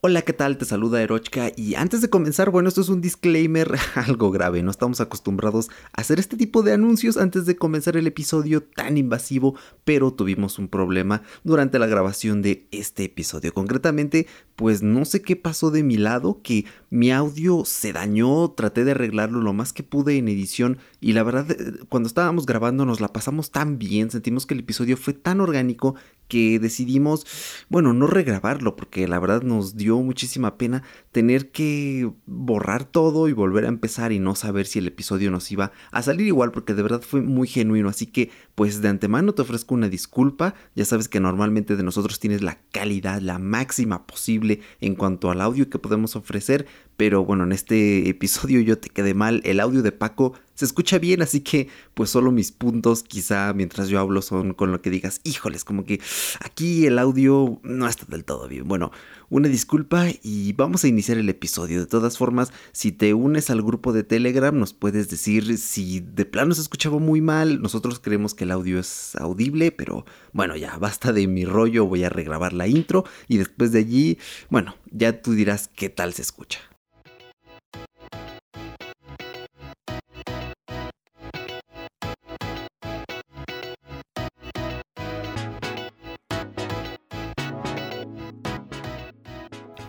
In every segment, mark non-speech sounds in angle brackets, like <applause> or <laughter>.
Hola, ¿qué tal? Te saluda Erochka y antes de comenzar, bueno, esto es un disclaimer <laughs> algo grave, no estamos acostumbrados a hacer este tipo de anuncios antes de comenzar el episodio tan invasivo, pero tuvimos un problema durante la grabación de este episodio. Concretamente, pues no sé qué pasó de mi lado, que mi audio se dañó, traté de arreglarlo lo más que pude en edición y la verdad, eh, cuando estábamos grabando nos la pasamos tan bien, sentimos que el episodio fue tan orgánico que decidimos, bueno, no regrabarlo porque la verdad nos dio muchísima pena tener que borrar todo y volver a empezar y no saber si el episodio nos iba a salir igual porque de verdad fue muy genuino. Así que pues de antemano te ofrezco una disculpa. Ya sabes que normalmente de nosotros tienes la calidad, la máxima posible en cuanto al audio que podemos ofrecer. Pero bueno, en este episodio yo te quedé mal. El audio de Paco se escucha bien, así que pues solo mis puntos quizá mientras yo hablo son con lo que digas, híjoles, como que aquí el audio no está del todo bien. Bueno, una disculpa y vamos a iniciar el episodio. De todas formas, si te unes al grupo de Telegram, nos puedes decir si de plano se escuchaba muy mal. Nosotros creemos que el audio es audible, pero bueno, ya basta de mi rollo, voy a regrabar la intro y después de allí, bueno, ya tú dirás qué tal se escucha.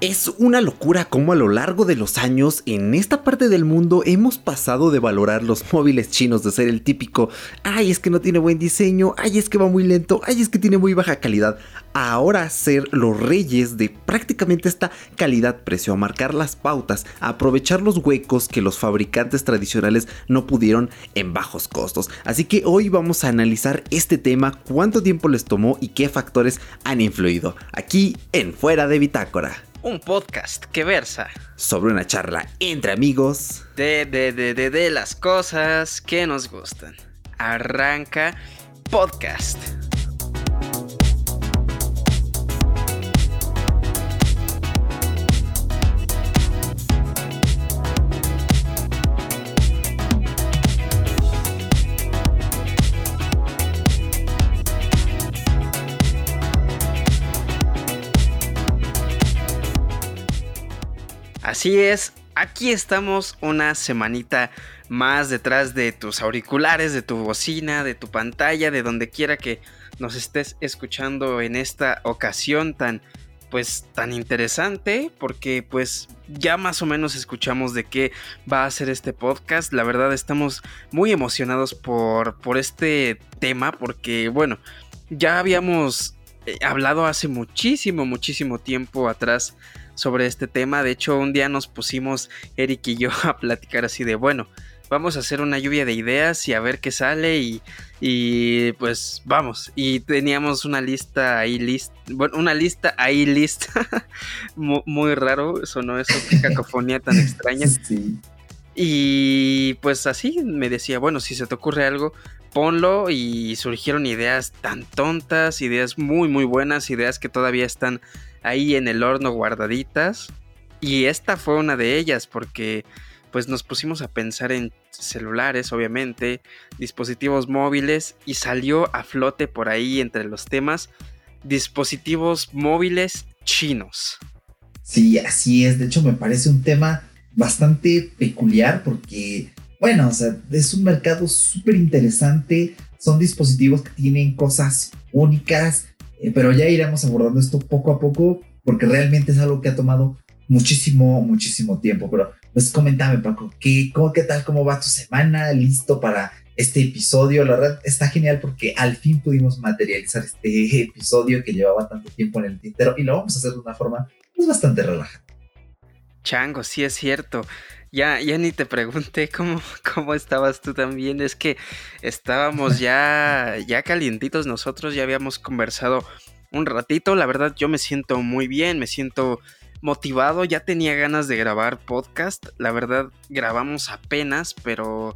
Es una locura cómo a lo largo de los años en esta parte del mundo hemos pasado de valorar los móviles chinos de ser el típico, ay es que no tiene buen diseño, ay es que va muy lento, ay es que tiene muy baja calidad, a ahora ser los reyes de prácticamente esta calidad-precio, a marcar las pautas, a aprovechar los huecos que los fabricantes tradicionales no pudieron en bajos costos. Así que hoy vamos a analizar este tema, cuánto tiempo les tomó y qué factores han influido, aquí en Fuera de Bitácora un podcast que versa sobre una charla entre amigos de, de, de, de, de las cosas que nos gustan. Arranca podcast. Así es, aquí estamos una semanita más detrás de tus auriculares, de tu bocina, de tu pantalla, de donde quiera que nos estés escuchando en esta ocasión tan pues tan interesante porque pues ya más o menos escuchamos de qué va a ser este podcast. La verdad estamos muy emocionados por, por este tema porque bueno, ya habíamos eh, hablado hace muchísimo, muchísimo tiempo atrás sobre este tema. De hecho, un día nos pusimos Eric y yo <laughs> a platicar así de, bueno, vamos a hacer una lluvia de ideas y a ver qué sale y, y pues vamos. Y teníamos una lista ahí lista, bueno, una lista ahí lista. <laughs> muy, muy, raro, sonó eso, qué <laughs> cacofonía tan extraña. Y pues así me decía, bueno, si se te ocurre algo, ponlo y surgieron ideas tan tontas, ideas muy muy buenas, ideas que todavía están ahí en el horno guardaditas. Y esta fue una de ellas porque pues nos pusimos a pensar en celulares, obviamente, dispositivos móviles y salió a flote por ahí entre los temas dispositivos móviles chinos. Sí, así es. De hecho, me parece un tema bastante peculiar porque, bueno, o sea, es un mercado súper interesante. Son dispositivos que tienen cosas únicas, eh, pero ya iremos abordando esto poco a poco porque realmente es algo que ha tomado muchísimo, muchísimo tiempo. Pero pues comentame, Paco, ¿qué, cómo, ¿qué tal? ¿Cómo va tu semana? ¿Listo para este episodio? La verdad está genial porque al fin pudimos materializar este episodio que llevaba tanto tiempo en el tintero y lo vamos a hacer de una forma pues, bastante relajante. Chango, sí es cierto. Ya, ya ni te pregunté cómo, <laughs> cómo estabas tú también. Es que estábamos ya, ya calientitos nosotros, ya habíamos conversado un ratito. La verdad, yo me siento muy bien, me siento motivado. Ya tenía ganas de grabar podcast. La verdad, grabamos apenas, pero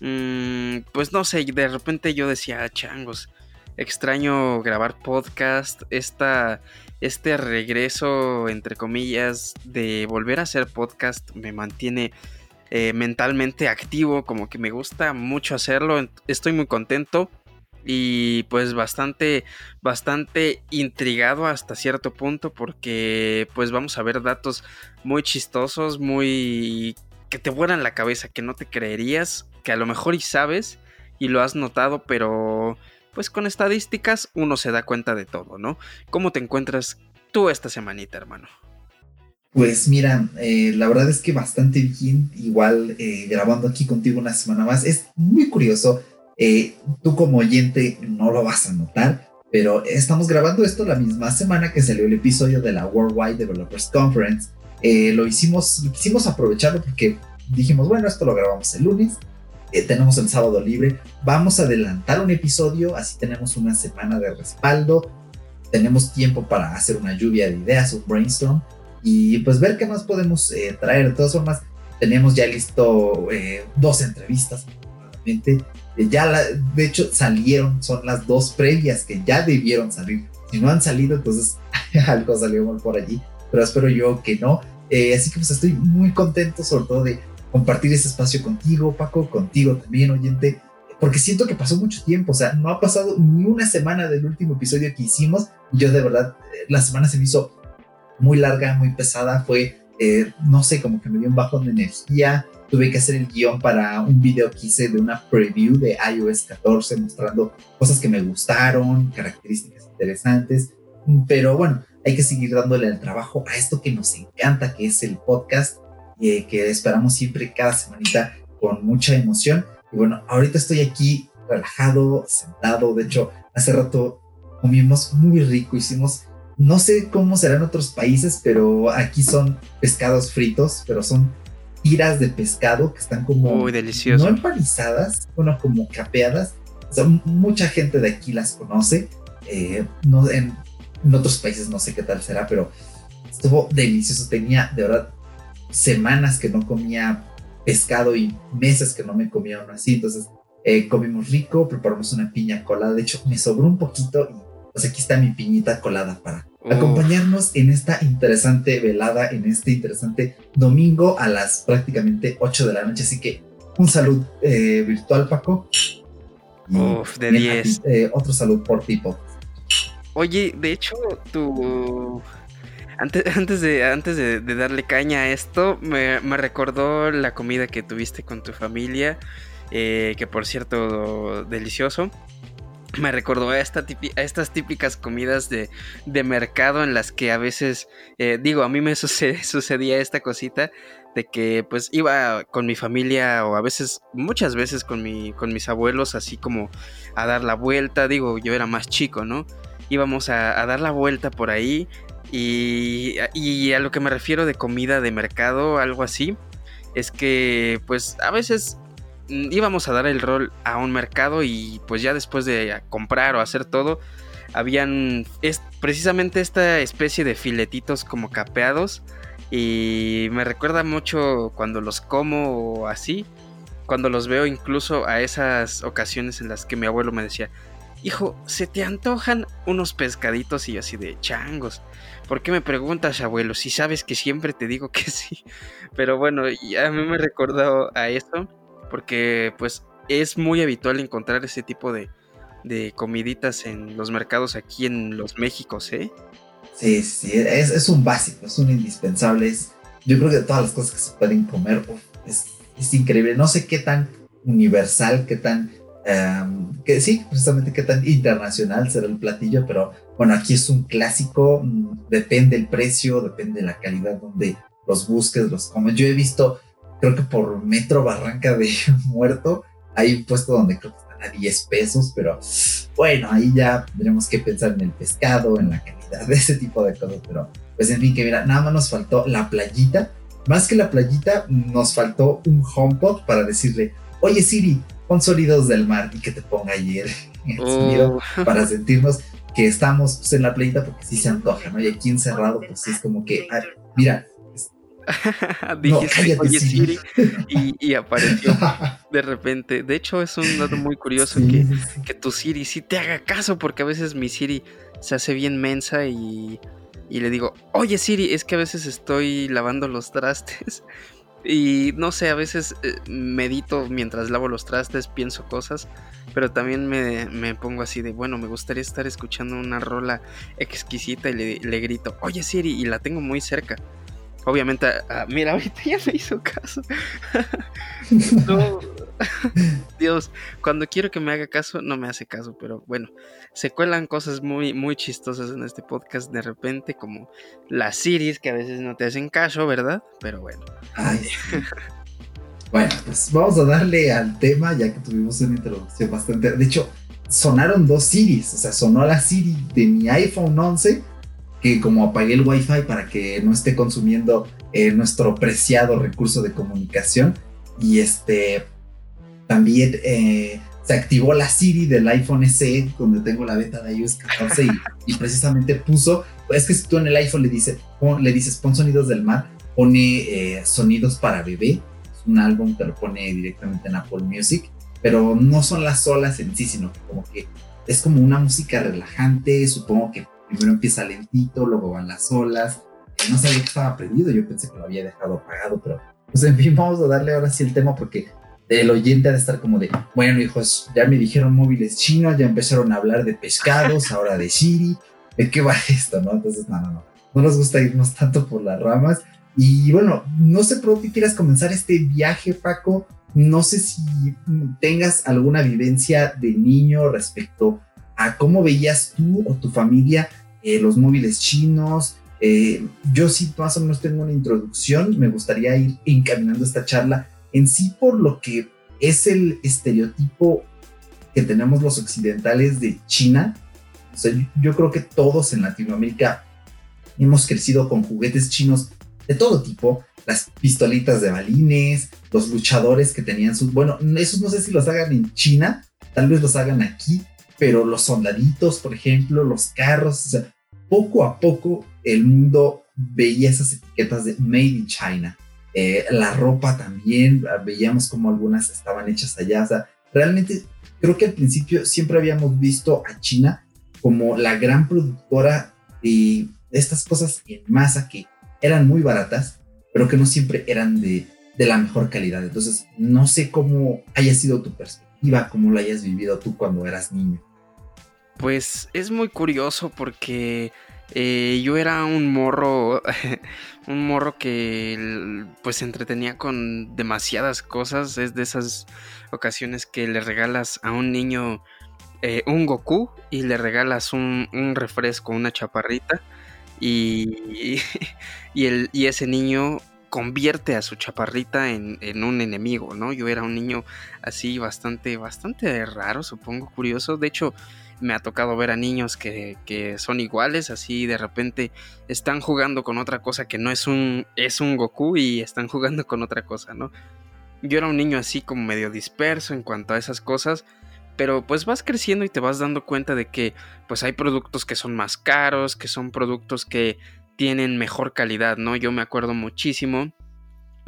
mmm, pues no sé, de repente yo decía, ah, changos, extraño grabar podcast. Esta este regreso, entre comillas, de volver a hacer podcast me mantiene eh, mentalmente activo, como que me gusta mucho hacerlo, estoy muy contento. y pues bastante bastante intrigado hasta cierto punto porque pues vamos a ver datos muy chistosos, muy que te vuelan la cabeza, que no te creerías, que a lo mejor y sabes y lo has notado, pero pues con estadísticas uno se da cuenta de todo, ¿no? ¿Cómo te encuentras tú esta semanita, hermano? Pues mira, eh, la verdad es que bastante bien, igual eh, grabando aquí contigo una semana más. Es muy curioso, eh, tú como oyente no lo vas a notar, pero estamos grabando esto la misma semana que salió el episodio de la Worldwide Developers Conference. lo hicimos, quisimos aprovecharlo porque dijimos, bueno, esto lo grabamos el lunes, tenemos el sábado libre, vamos a adelantar un episodio, así tenemos una semana de respaldo, tenemos tiempo para hacer una lluvia de ideas, un brainstorm y pues ver qué más podemos eh, traer. De todas formas, tenemos ya listo eh, dos entrevistas. Eh, ya de hecho salieron, son las dos previas que ya debieron salir. Si no han salido, entonces <laughs> algo salió mal por allí, pero espero yo que no. así que pues estoy muy contento sobre todo de compartir este espacio contigo, Paco, contigo también, oyente, porque siento que pasó mucho tiempo, o sea, no ha pasado ni una semana del último episodio que hicimos. Yo de verdad, la semana se me hizo muy larga, muy pesada, fue, eh, no sé, como que me dio un bajón de energía, tuve que hacer el guion para un video que hice de una preview de iOS 14 mostrando cosas que me gustaron, características interesantes, pero bueno, hay que seguir dándole el trabajo a esto que nos encanta, que es el podcast, eh, que esperamos siempre cada semanita con mucha emoción. Y bueno, ahorita estoy aquí relajado, sentado, de hecho, hace rato comimos muy rico, hicimos no sé cómo será en otros países, pero aquí son pescados fritos, pero son tiras de pescado que están como Muy delicioso. no empanizadas, bueno, como capeadas. O mucha gente de aquí las conoce. Eh, no, en, otros países no sé qué tal será, pero estuvo delicioso. Tenía de verdad semanas que no comía pescado y meses que no me comía uno así. Entonces eh, comimos rico, preparamos una piña colada. De hecho, me sobró un poquito y pues aquí está mi piñita colada para acompañarnos en esta interesante velada, en este interesante domingo a las prácticamente 8 de la noche. Así que un salud eh, virtual, Paco. Uf, de 10. Eh, otro salud por tipo. Oye, de hecho, tu... Antes, <laughs> antes, de, antes de, darle caña a esto, me, recordó la comida que tuviste con tu familia, eh, que por cierto, delicioso me recordó a, esta a estas típicas comidas de, mercado en las que a veces, eh, digo, a mí me <laughs> sucedía esta cosita de que pues iba con mi familia o a veces, muchas veces con, mi, con mis abuelos así como a dar la vuelta, digo, yo era más chico, ¿no? Íbamos a dar la vuelta por ahí y, y a lo que me refiero de comida de mercado, algo así, es que pues a veces Mm, íbamos a dar el rol a un mercado y pues ya después de comprar o hacer todo, habían es, precisamente esta especie de filetitos como capeados y me recuerda mucho cuando los como o así, cuando los veo incluso a esas ocasiones en las que mi abuelo me decía, hijo, ¿se te antojan unos pescaditos y así de changos? ¿Por qué me preguntas, abuelo? Si sabes que siempre te digo que <laughs> sí. Pero bueno, a mí me recordó a eso porque pues es muy habitual encontrar ese tipo de, comiditas en los mercados aquí en los Méxicos, ¿eh? Sí, sí, es, un básico, es un indispensable. yo creo que de todas las cosas que se pueden comer es, increíble. No sé qué tan universal, qué tan, em, que sí, precisamente qué tan internacional será el platillo, pero bueno, aquí es un clásico, mm, depende el precio, depende la calidad donde los busques, los comes. Yo he visto creo que por metro Barranca de <laughs> Muerto hay un puesto donde creo que están a 10 pesos, pero bueno, ahí ya tendremos que pensar en el pescado, en la calidad de ese tipo de cosas, pero pues en fin, que mira, nada más nos faltó la playita, más que la playita, nos faltó un HomePod para decirle, oye Siri, pon sonidos del mar y que te ponga ayer el sonido oh. para sentirnos que estamos pues, en la playita porque sí se antoja, ¿no? Y aquí encerrado, pues es como que, mira, <laughs> Dije, oye Siri, <laughs> y, apareció de repente. De hecho, es un dato muy curioso que, que, tu Siri sí te haga caso, porque a veces mi Siri se hace bien mensa y, y le digo, oye Siri, es que a veces estoy lavando los trastes. Y no sé, a veces eh, medito mientras lavo los trastes, pienso cosas, pero también me, pongo así de, bueno, me gustaría estar escuchando una rola exquisita y le, grito, oye Siri, y la tengo muy cerca. Obviamente, ah, mira, <laughs> ahorita ya me hizo caso. <laughs> no, <laughs> Dios, cuando quiero que me haga caso, no me hace caso, pero bueno, se cuelan cosas muy, muy chistosas en este podcast de repente, como las series que a veces no te hacen caso, ¿verdad? Pero bueno. bueno, pues vamos a darle al tema, ya que tuvimos una introducción bastante. De hecho, sonaron dos series, o sea, sonó la Siri de mi iPhone 11, que como apagué el Wi-Fi para que no esté consumiendo eh, nuestro preciado recurso de comunicación. Y este, también eh, se activó la Siri del iPhone SE, donde tengo la beta de iOS 14 y, precisamente puso, es que si tú en el iPhone le, dice, le dices pon sonidos del mar, pone eh, sonidos para bebé, es un álbum que lo pone directamente en Apple Music, pero no son las olas en sí, sino como que es como una música relajante, supongo que primero empieza lentito, luego van las olas, no sabía que estaba prendido, yo pensé que lo había dejado apagado, pero pues en fin, vamos a darle ahora sí el tema porque el oyente ha de estar como de, bueno hijos, ya me dijeron móviles chinos, ya empezaron a hablar de pescados, ahora de Siri, ¿de qué va esto? ¿no? Entonces, no, no, no, no nos gusta irnos tanto por las ramas. Y bueno, no sé por qué quieras comenzar este viaje, Paco. No sé si tengas alguna vivencia de niño respecto a cómo veías tú o tu familia eh, los móviles chinos. Eh, yo sí más o menos tengo una introducción, me gustaría ir encaminando esta charla en sí por lo que es el estereotipo que tenemos los occidentales de China. yo creo que todos en Latinoamérica hemos crecido con juguetes chinos de todo tipo, las pistolitas de balines, los luchadores que tenían sus, bueno, esos no sé si los hagan en China, tal vez los hagan aquí, pero los soldaditos, por ejemplo, los carros, o sea, poco a poco el mundo veía esas etiquetas de Made in China. Eh, la ropa también, ah, veíamos como algunas estaban hechas allá. O sea, realmente creo que al principio siempre habíamos visto a China como la gran productora de estas cosas en masa que eran muy baratas, pero que no siempre eran de, de la mejor calidad. Entonces, no sé cómo haya sido tu perspectiva, cómo lo hayas vivido tú cuando eras niño. Pues es muy curioso porque eh, yo era un morro, <laughs> un morro que pues se entretenía con demasiadas cosas. Es de esas ocasiones que le regalas a un niño eh, un Goku y le regalas un, refresco, una chaparrita. Y, <laughs> y, el, y ese niño convierte a su chaparrita en, en, un enemigo, ¿no? Yo era un niño así bastante, bastante raro, supongo, curioso. De hecho, me ha tocado ver a niños que, son iguales, así de repente están jugando con otra cosa que no es un, es un Goku y están jugando con otra cosa, ¿no? Yo era un niño así como medio disperso en cuanto a esas cosas, pero pues vas creciendo y te vas dando cuenta de que pues hay productos que son más caros, que son productos que tienen mejor calidad, ¿no? Yo me acuerdo muchísimo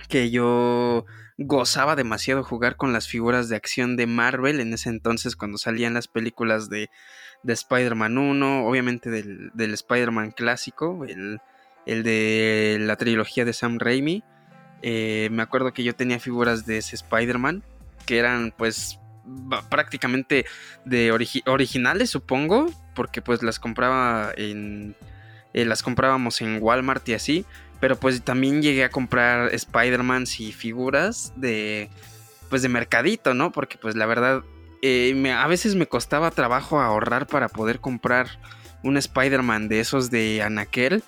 que yo gozaba demasiado jugar con las figuras de acción de Marvel en ese entonces cuando salían las películas de, de Spider-Man 1, obviamente del, del Spider-Man clásico, el, el, de la trilogía de Sam Raimi. Eh, me acuerdo que yo tenía figuras de ese Spider-Man que eran pues prácticamente de originales supongo porque pues las compraba en eh, las comprábamos en Walmart y así pero pues también llegué a comprar Spider-Man y figuras de. Pues de mercadito, ¿no? Porque pues la verdad. Eh, a veces me costaba trabajo ahorrar para poder comprar un Spider-Man de esos de Anakel.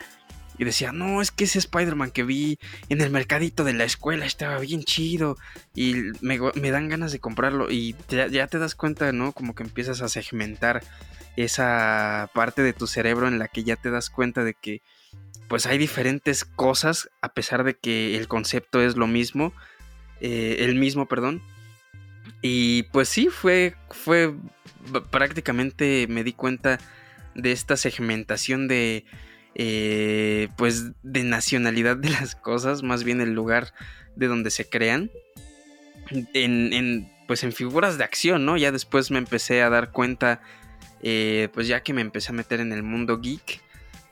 Y decía, no, es que ese Spider-Man que vi en el mercadito de la escuela estaba bien chido. Y me, dan ganas de comprarlo. Y ya te das cuenta, ¿no? Como que empiezas a segmentar esa parte de tu cerebro en la que ya te das cuenta de que pues hay diferentes cosas, a pesar de que el concepto es lo mismo, eh, el mismo, perdón. Y pues sí, fue, fue prácticamente me di cuenta de esta segmentación de, eh, pues, de nacionalidad de las cosas, más bien el lugar de donde se crean. En, en, pues en figuras de acción, ¿no? Ya después me empecé a dar cuenta, eh, pues ya que me empecé a meter en el mundo geek,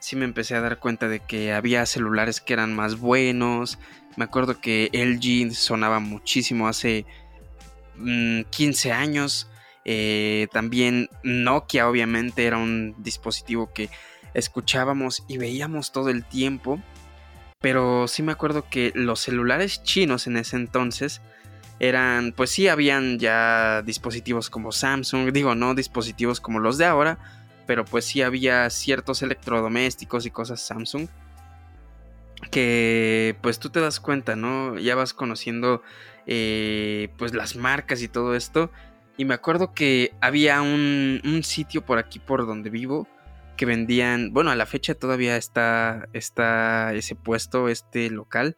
sí me empecé a dar cuenta de que había celulares que eran más buenos. Me acuerdo que LG sonaba muchísimo hace 15 mm, años. Eh, también Nokia obviamente era un dispositivo que escuchábamos y veíamos todo el tiempo. Pero sí me acuerdo que los celulares chinos en ese entonces eran, pues sí, habían ya dispositivos como Samsung, digo, no dispositivos como los de ahora, pero pues sí había ciertos electrodomésticos y cosas Samsung que pues tú te das cuenta, ¿no? Ya vas conociendo eh, pues las marcas y todo esto. Y me acuerdo que había un, un, sitio por aquí por donde vivo que vendían, bueno, a la fecha todavía está, está ese puesto, este local,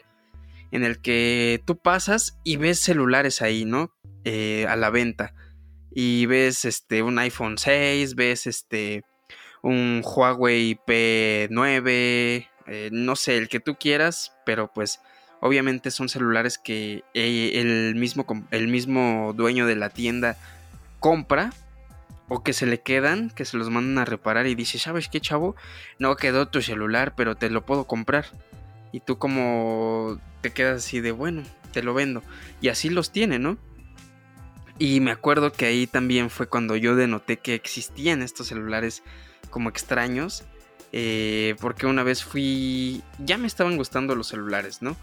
en el que tú pasas y ves celulares ahí, ¿no? Eh, a la venta. Y ves este, un iPhone 6, ves este, un Huawei P9, eh, no sé, el que tú quieras, pero pues obviamente son celulares que eh, el mismo, el mismo dueño de la tienda compra o que se le quedan, que se los mandan a reparar y dice, ¿sabes qué, chavo? No quedó tu celular, pero te lo puedo comprar. Y tú como te quedas así de, bueno, te lo vendo. Y así los tiene, ¿no? Y me acuerdo que ahí también fue cuando yo denoté que existían estos celulares como extraños. Eh, porque una vez fui... Ya me estaban gustando los celulares, ¿no?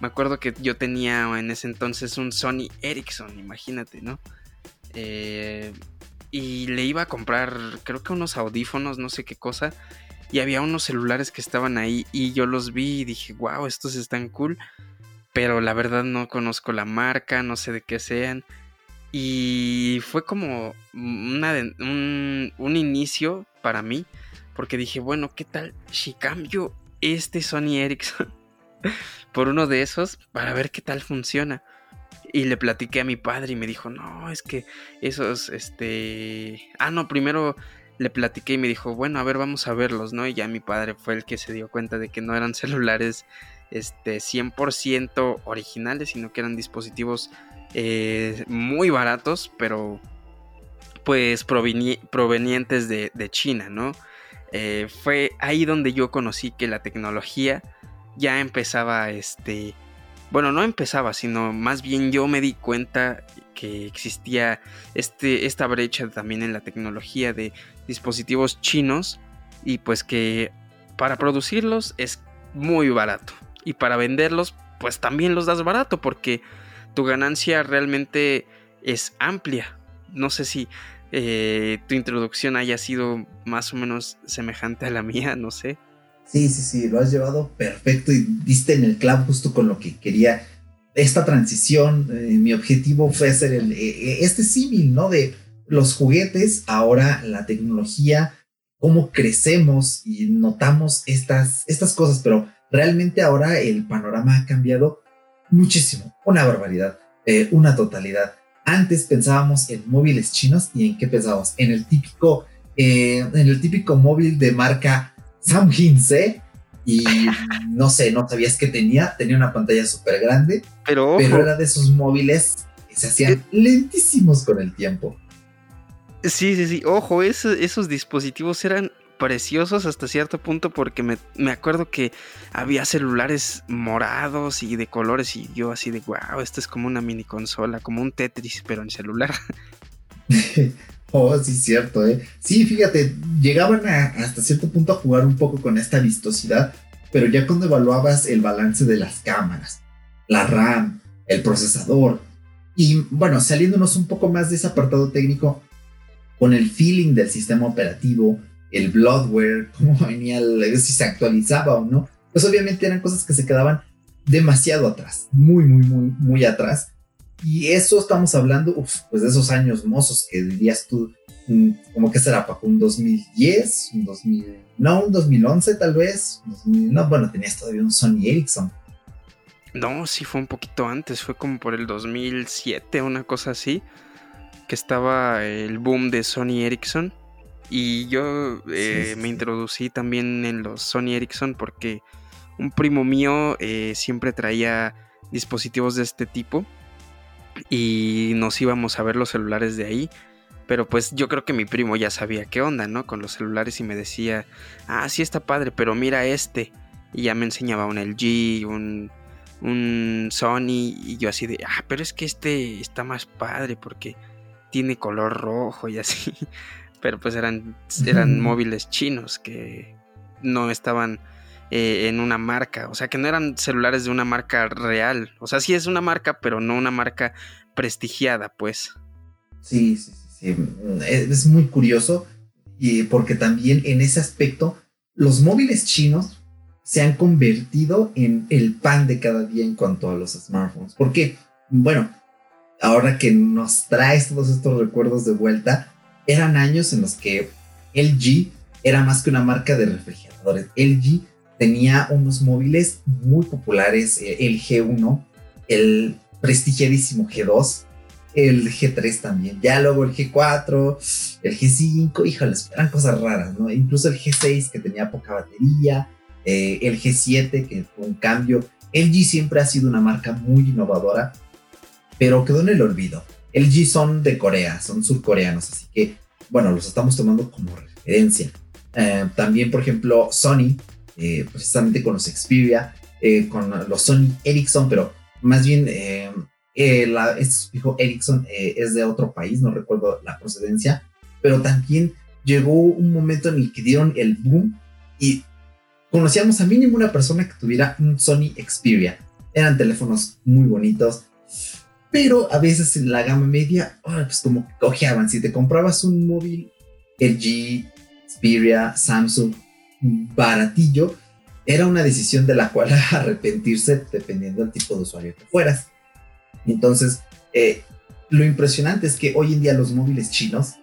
Me acuerdo que yo tenía en ese entonces un Sony Ericsson, imagínate, ¿no? Eh, y le iba a comprar, creo que unos audífonos, no sé qué cosa. Y había unos celulares que estaban ahí y yo los vi y dije, wow, estos están cool. Pero la verdad no conozco la marca, no sé de qué sean. Y fue como un, un inicio para mí. Porque dije, bueno, ¿qué tal si cambio este Sony Ericsson <laughs> por uno de esos para ver qué tal funciona? Y le platiqué a mi padre y me dijo, no, es que esos, este... Ah, no, primero le platiqué y me dijo, bueno, a ver, vamos a verlos, ¿no? Y ya mi padre fue el que se dio cuenta de que no eran <laughs> celulares, este, 100% originales, sino que eran dispositivos eh, muy baratos, pero pues provenientes de, China, ¿no? Eh, fue ahí donde yo conocí que la tecnología ya empezaba, este, bueno, no empezaba, sino más bien yo me di cuenta que existía este, esta brecha también en la tecnología de dispositivos chinos y pues que para producirlos es muy barato y para venderlos pues también los das barato porque tu ganancia realmente es amplia. No sé si eh, tu introducción haya sido más o menos semejante a la mía, <laughs> no sé. Sí, sí, sí, lo has llevado perfecto y diste en el clavo justo con lo que quería. Esta transición, eh, mi objetivo fue hacer eh, este símil, ¿no? De los juguetes, ahora la tecnología, cómo crecemos y notamos estas, estas cosas, pero realmente ahora el panorama ha cambiado muchísimo, una barbaridad, una totalidad. Antes pensábamos en móviles chinos y en qué pensábamos, en el típico, en el típico móvil de marca Sam Hinze y <laughs> no sé, no sabías que tenía, tenía una pantalla súper grande, pero, era de esos móviles que se hacían eh, lentísimos con el tiempo. Sí, sí, sí, ojo, esos, dispositivos eran preciosos hasta cierto punto porque me, me, acuerdo que había celulares morados y de colores y yo así de wow, esto es como una mini consola, como un Tetris pero en celular. <laughs> <laughs> Oh, sí, cierto, ¿eh? Sí, fíjate, llegaban hasta cierto punto a jugar un poco con esta vistosidad, pero ya cuando evaluabas el balance de las cámaras, la RAM, el procesador, y bueno, saliéndonos un poco más de ese apartado técnico, con el feeling del sistema operativo, el bloodware, cómo venía, si se actualizaba o no, pues obviamente eran cosas que se quedaban demasiado atrás, muy, muy, muy, muy atrás. Y eso estamos hablando, pues de esos años mozos que dirías tú, mm, como que será, Paco, un 2010, un 2000, no, un 2011 tal vez, no, bueno, tenías todavía un Sony Ericsson. No, sí fue un poquito antes, fue como por el 2007, una cosa así, que estaba el boom de Sony Ericsson. Y yo eh, me introducí también en los Sony Ericsson porque un primo mío eh, siempre traía dispositivos de este tipo y nos íbamos a ver los celulares de ahí. Pero pues yo creo que mi primo ya sabía qué onda, ¿no? Con los celulares y me decía, ah, sí está padre, pero mira este. Y ya me enseñaba un LG, un, un Sony y yo así de, ah, pero es que este está más padre porque tiene color rojo y así. Pero pues eran, eran móviles chinos que no estaban eh, en una marca, o sea que no eran celulares de una marca real. O sea, sí es una marca, pero no una marca prestigiada, pues. Sí, sí, sí, Es muy curioso y porque también en ese aspecto los móviles chinos se han convertido en el pan de cada día en cuanto a los smartphones. Porque, bueno, ahora que nos traes todos estos recuerdos de vuelta, eran años en los que LG era más que una marca de refrigeradores. LG tenía unos móviles muy populares, eh, el G1, el prestigiadísimo G2, el G3 también, ya luego el G4, el G5, híjoles, eran cosas raras, ¿no? Incluso el G6 que tenía poca batería, eh, el G7, que fue un cambio. LG siempre ha sido una marca muy innovadora, pero quedó en el olvido. LG son de Corea, son surcoreanos, así que, bueno, los estamos tomando como referencia. Eh, también, por ejemplo, Sony, eh, precisamente con los Xperia, con los Sony Ericsson, pero más bien, este sufijo Ericsson es de otro país, no recuerdo la procedencia, pero también llegó un momento en el que dieron el boom y conocíamos a mínimo una persona que tuviera un Sony Xperia. Eran teléfonos muy bonitos, pero a veces en la gama media, pues como cojeaban. Si te comprabas un móvil LG, Xperia, Samsung, baratillo, era una decisión de la cual <laughs> arrepentirse dependiendo del tipo de usuario que fueras. Entonces, eh, lo impresionante es que hoy en día los móviles chinos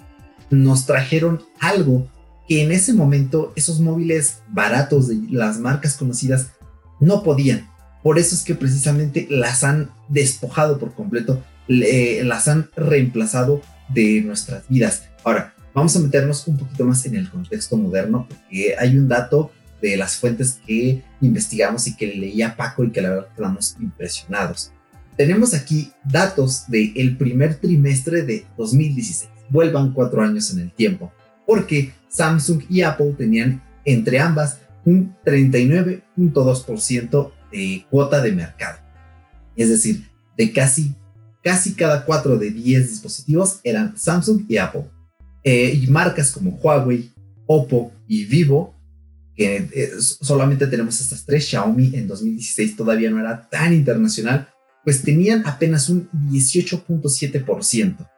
nos trajeron algo que en ese momento esos móviles baratos de las marcas conocidas no podían. Por eso es que precisamente las han despojado por completo, las han reemplazado de nuestras vidas. Ahora, vamos a meternos un poquito más en el contexto moderno, porque hay un dato de las fuentes que investigamos y que leía Paco y que la verdad quedamos impresionados. Tenemos aquí datos del primer trimestre de 2016. Vuelvan cuatro años en el tiempo porque Samsung y Apple tenían entre ambas un 39.2% de cuota de mercado. Es decir, de casi, casi cada 4 de 10 dispositivos eran Samsung y Apple. Eh, y marcas como Huawei, Oppo y Vivo, que eh, solamente tenemos estas tres, Xiaomi en 2016 todavía no era tan internacional, pues tenían apenas un 18.7%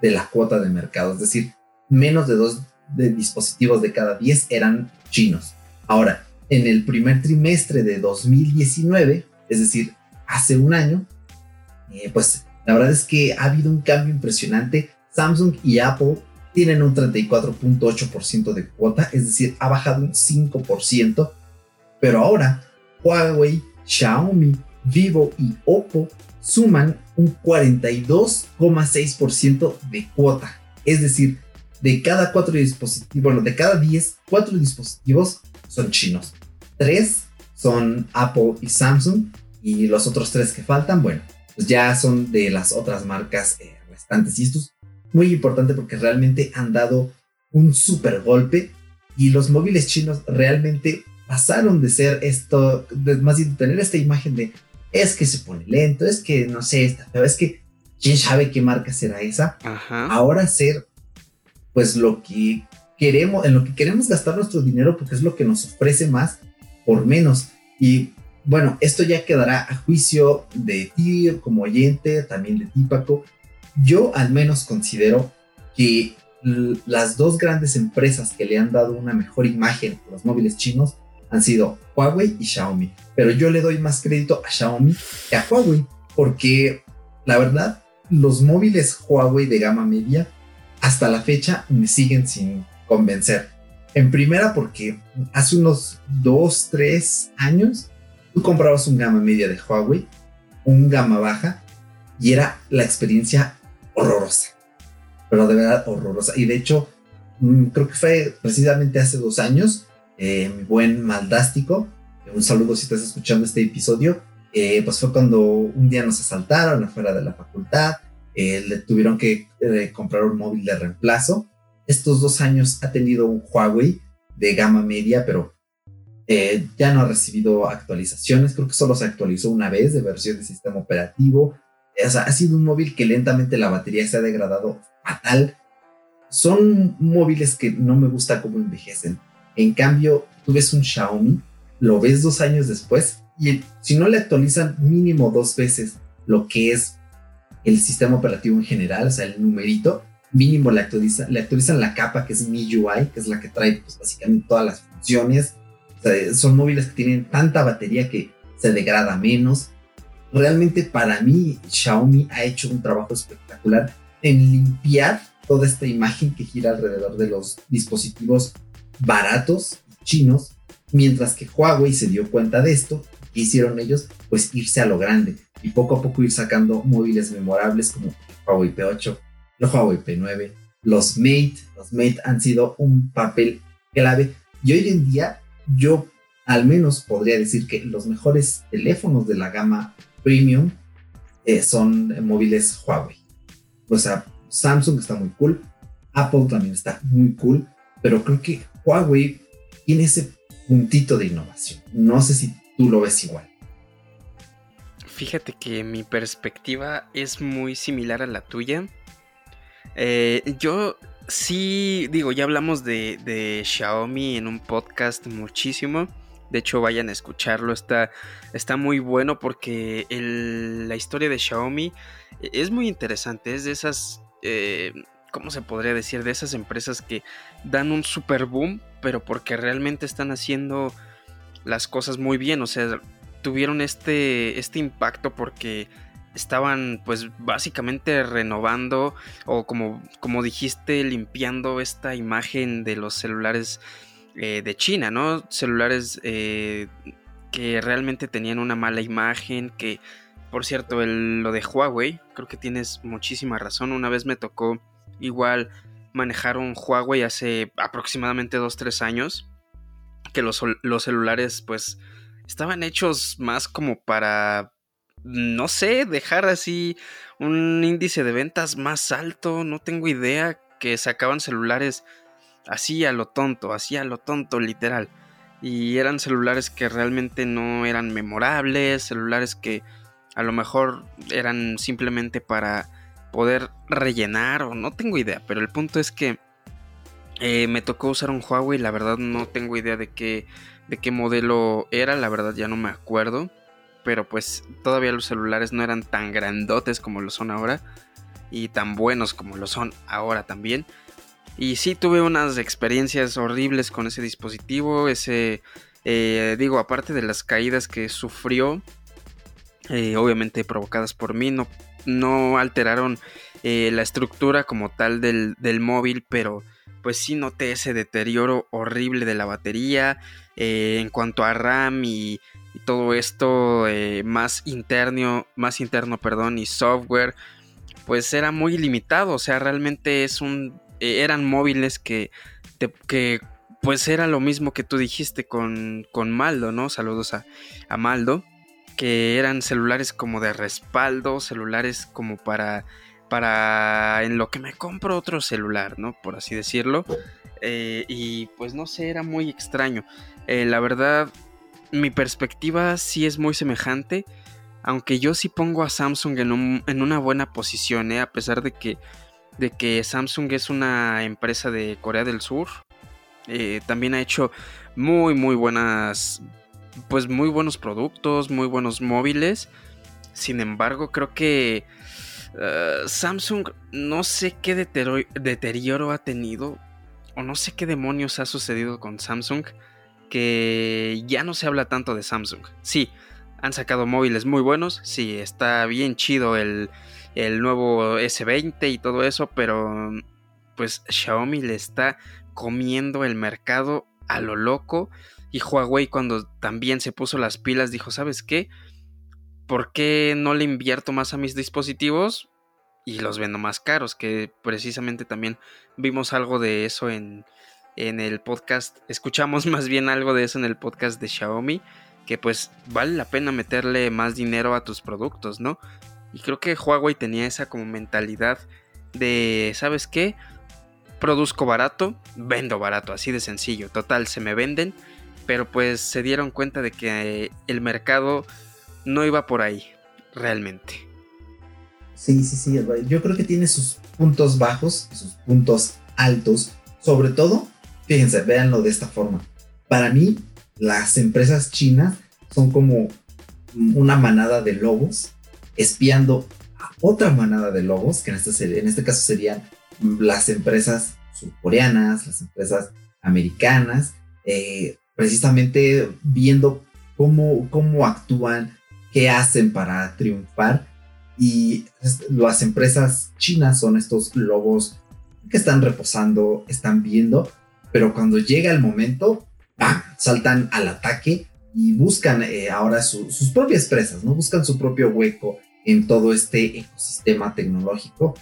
de la cuota de mercado, es decir, menos de dos de dispositivos de cada 10 eran chinos. Ahora, en el primer trimestre de 2019, es decir, hace un año, eh, pues la verdad es que ha habido un cambio impresionante. Samsung y Apple tienen un 34.8% de cuota, es decir, ha bajado un 5%, pero ahora Huawei, Xiaomi, Vivo y Oppo suman un 42,6% de cuota. Es decir, de cada cuatro dispositivos, bueno, de cada diez, cuatro dispositivos son chinos. Tres son Apple y Samsung y los otros tres que faltan, bueno, pues ya son de las otras marcas eh, restantes. Y esto es muy importante porque realmente han dado un super golpe y los móviles chinos realmente pasaron de ser esto, más bien de tener esta imagen de es que se pone lento, es que no sé, esta, pero es que quién sabe qué marca será esa. Ahora ser pues lo que queremos, en lo que queremos gastar nuestro dinero porque es lo que nos ofrece más por menos. Y bueno, esto ya quedará a juicio de ti como oyente, también de ti Paco. Yo al menos considero que las dos grandes empresas que le han dado una mejor imagen a los móviles chinos han sido Huawei y Xiaomi. Pero yo le doy más crédito a Xiaomi que a Huawei porque la verdad los móviles Huawei de gama media hasta la fecha me siguen sin convencer. En primera porque hace unos 2, 3 años tú comprabas un gama media de Huawei, un gama baja y era la experiencia horrorosa. Pero de verdad horrorosa. Y de hecho, mm, creo que fue precisamente hace dos años, eh, mi buen Maldástico, un saludo si estás escuchando este episodio, eh, pues fue cuando un día nos asaltaron afuera de la facultad, eh, le tuvieron que eh, comprar un móvil de reemplazo. Estos dos años ha tenido un Huawei de gama media, pero eh, ya no ha recibido actualizaciones. Creo que solo se actualizó una vez de versión de sistema operativo. O sea, ha sido un móvil que lentamente la batería se ha degradado fatal. Son móviles que no me gusta cómo envejecen. En cambio, tú ves un Xiaomi, lo ves dos años después y si no le actualizan mínimo dos veces lo que es el sistema operativo en general, o sea, el numerito, mínimo le, actualiza, le actualizan la capa que es MIUI, que es la que trae pues, básicamente todas las funciones. son móviles que tienen tanta batería que se degrada menos. Realmente para mí Xiaomi ha hecho un trabajo espectacular en limpiar toda esta imagen que gira alrededor de los dispositivos baratos chinos, mientras que Huawei se dio cuenta de esto. ¿Qué hicieron ellos? Pues irse a lo grande y poco a poco ir sacando móviles memorables como Huawei P8, los Huawei P9, los Mate. Los Mate han sido un papel clave y hoy en día yo al menos podría decir que los mejores teléfonos de la gama premium eh, son móviles Huawei. O sea, Samsung está muy cool, Apple también está muy cool, pero creo que Huawei tiene ese puntito de innovación. No sé si tú lo ves igual. Fíjate que mi perspectiva es muy similar a la tuya. Eh, yo sí, digo, ya hablamos de, Xiaomi en un podcast muchísimo. De hecho, vayan a escucharlo. Está, está muy bueno porque la historia de Xiaomi es muy interesante. Es de esas, eh, ¿cómo se podría decir? De esas empresas que dan un super boom, pero porque realmente están haciendo las cosas muy bien. O sea, tuvieron este, este impacto porque estaban pues básicamente renovando o como, como dijiste limpiando esta imagen de los celulares eh, de China, ¿no? Celulares eh, que realmente tenían una mala imagen, que por cierto lo de Huawei, creo que tienes muchísima razón, una vez me tocó igual manejar un Huawei hace aproximadamente 2-3 años, que los, los celulares pues estaban hechos más como para, no sé, dejar así un índice de ventas más alto, no tengo idea, que sacaban celulares así a lo tonto, así a lo tonto, literal. Y eran celulares que realmente no eran memorables, celulares que a lo mejor eran simplemente para poder rellenar o no tengo idea, pero el punto es que eh, me tocó usar un Huawei, la verdad no tengo idea de qué de qué modelo era, la verdad ya no me acuerdo. Pero pues todavía los celulares no eran tan grandotes como lo son ahora. Y tan buenos como lo son ahora también. Y sí tuve unas experiencias horribles con ese dispositivo. Ese, eh, digo, aparte de las caídas que sufrió, eh, obviamente provocadas por mí, no, no alteraron eh, la estructura como tal del, del móvil, pero pues sí noté ese deterioro horrible de la batería. En cuanto a RAM y, todo esto eh, más interno, más interno, perdón, y software, pues era muy limitado. O sea, realmente es un, eh, eran móviles que, que, pues era lo mismo que tú dijiste con, con Maldo, ¿no? Saludos a, a Maldo, que eran celulares como de respaldo, celulares como para para en lo que me compro otro celular, ¿no? Por así decirlo. y pues no sé, era muy extraño. Eh, la verdad, mi perspectiva sí es muy semejante. Aunque yo sí pongo a Samsung en, una buena posición, ¿eh? a pesar de que, de que Samsung es una empresa de Corea del Sur. Eh, también ha hecho muy, muy buenas, pues muy buenos productos, muy buenos móviles. Sin embargo, creo que Samsung no sé qué deterioro ha tenido o no sé qué demonios ha sucedido con Samsung que ya no se habla tanto de Samsung. Sí, han sacado móviles muy buenos, sí, está bien chido el, nuevo S20 y todo eso, pero pues Xiaomi le está comiendo el mercado a lo loco. Y Huawei cuando también se puso las pilas dijo, ¿sabes qué? ¿Por qué no le invierto más a mis dispositivos? Y los vendo más caros, que precisamente también vimos algo de eso en, en el podcast, escuchamos <laughs> más bien algo de eso en el podcast de Xiaomi, que pues vale la pena meterle más dinero a tus productos, ¿no? Y creo que Huawei tenía esa como mentalidad de, ¿sabes qué? Produzco barato, vendo barato, así de sencillo. Total, se me venden, pero pues se dieron cuenta de que el mercado no iba por ahí, realmente. Sí, sí, sí, yo creo que tiene sus puntos bajos sus puntos altos. Sobre todo, fíjense, véanlo de esta forma. Para mí, las empresas chinas son como una manada de lobos espiando a otra manada de lobos, que en este, en este caso serían las empresas surcoreanas, las empresas americanas, eh, precisamente viendo cómo, cómo actúan, qué hacen para triunfar. Y las empresas chinas son estos lobos que están reposando, están viendo, pero cuando llega el momento, saltan al ataque y buscan eh, ahora sus propias presas, ¿no? Buscan su propio hueco en todo este ecosistema tecnológico.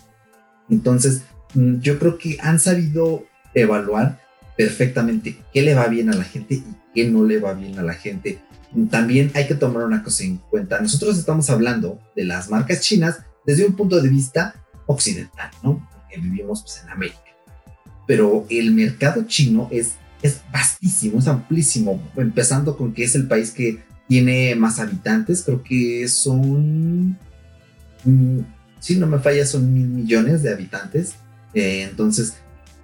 Entonces, mm, yo creo que han sabido evaluar perfectamente qué le va bien a la gente y qué no le va bien a la gente. También hay que tomar una cosa en cuenta. Nosotros estamos hablando de las marcas chinas desde un punto de vista occidental, ¿no? Porque vivimos pues, en América. Pero el mercado chino es es vastísimo, es amplísimo, empezando con que es el país que tiene más habitantes, creo que son, mm, si no me falla, son mil millones de habitantes, eh, entonces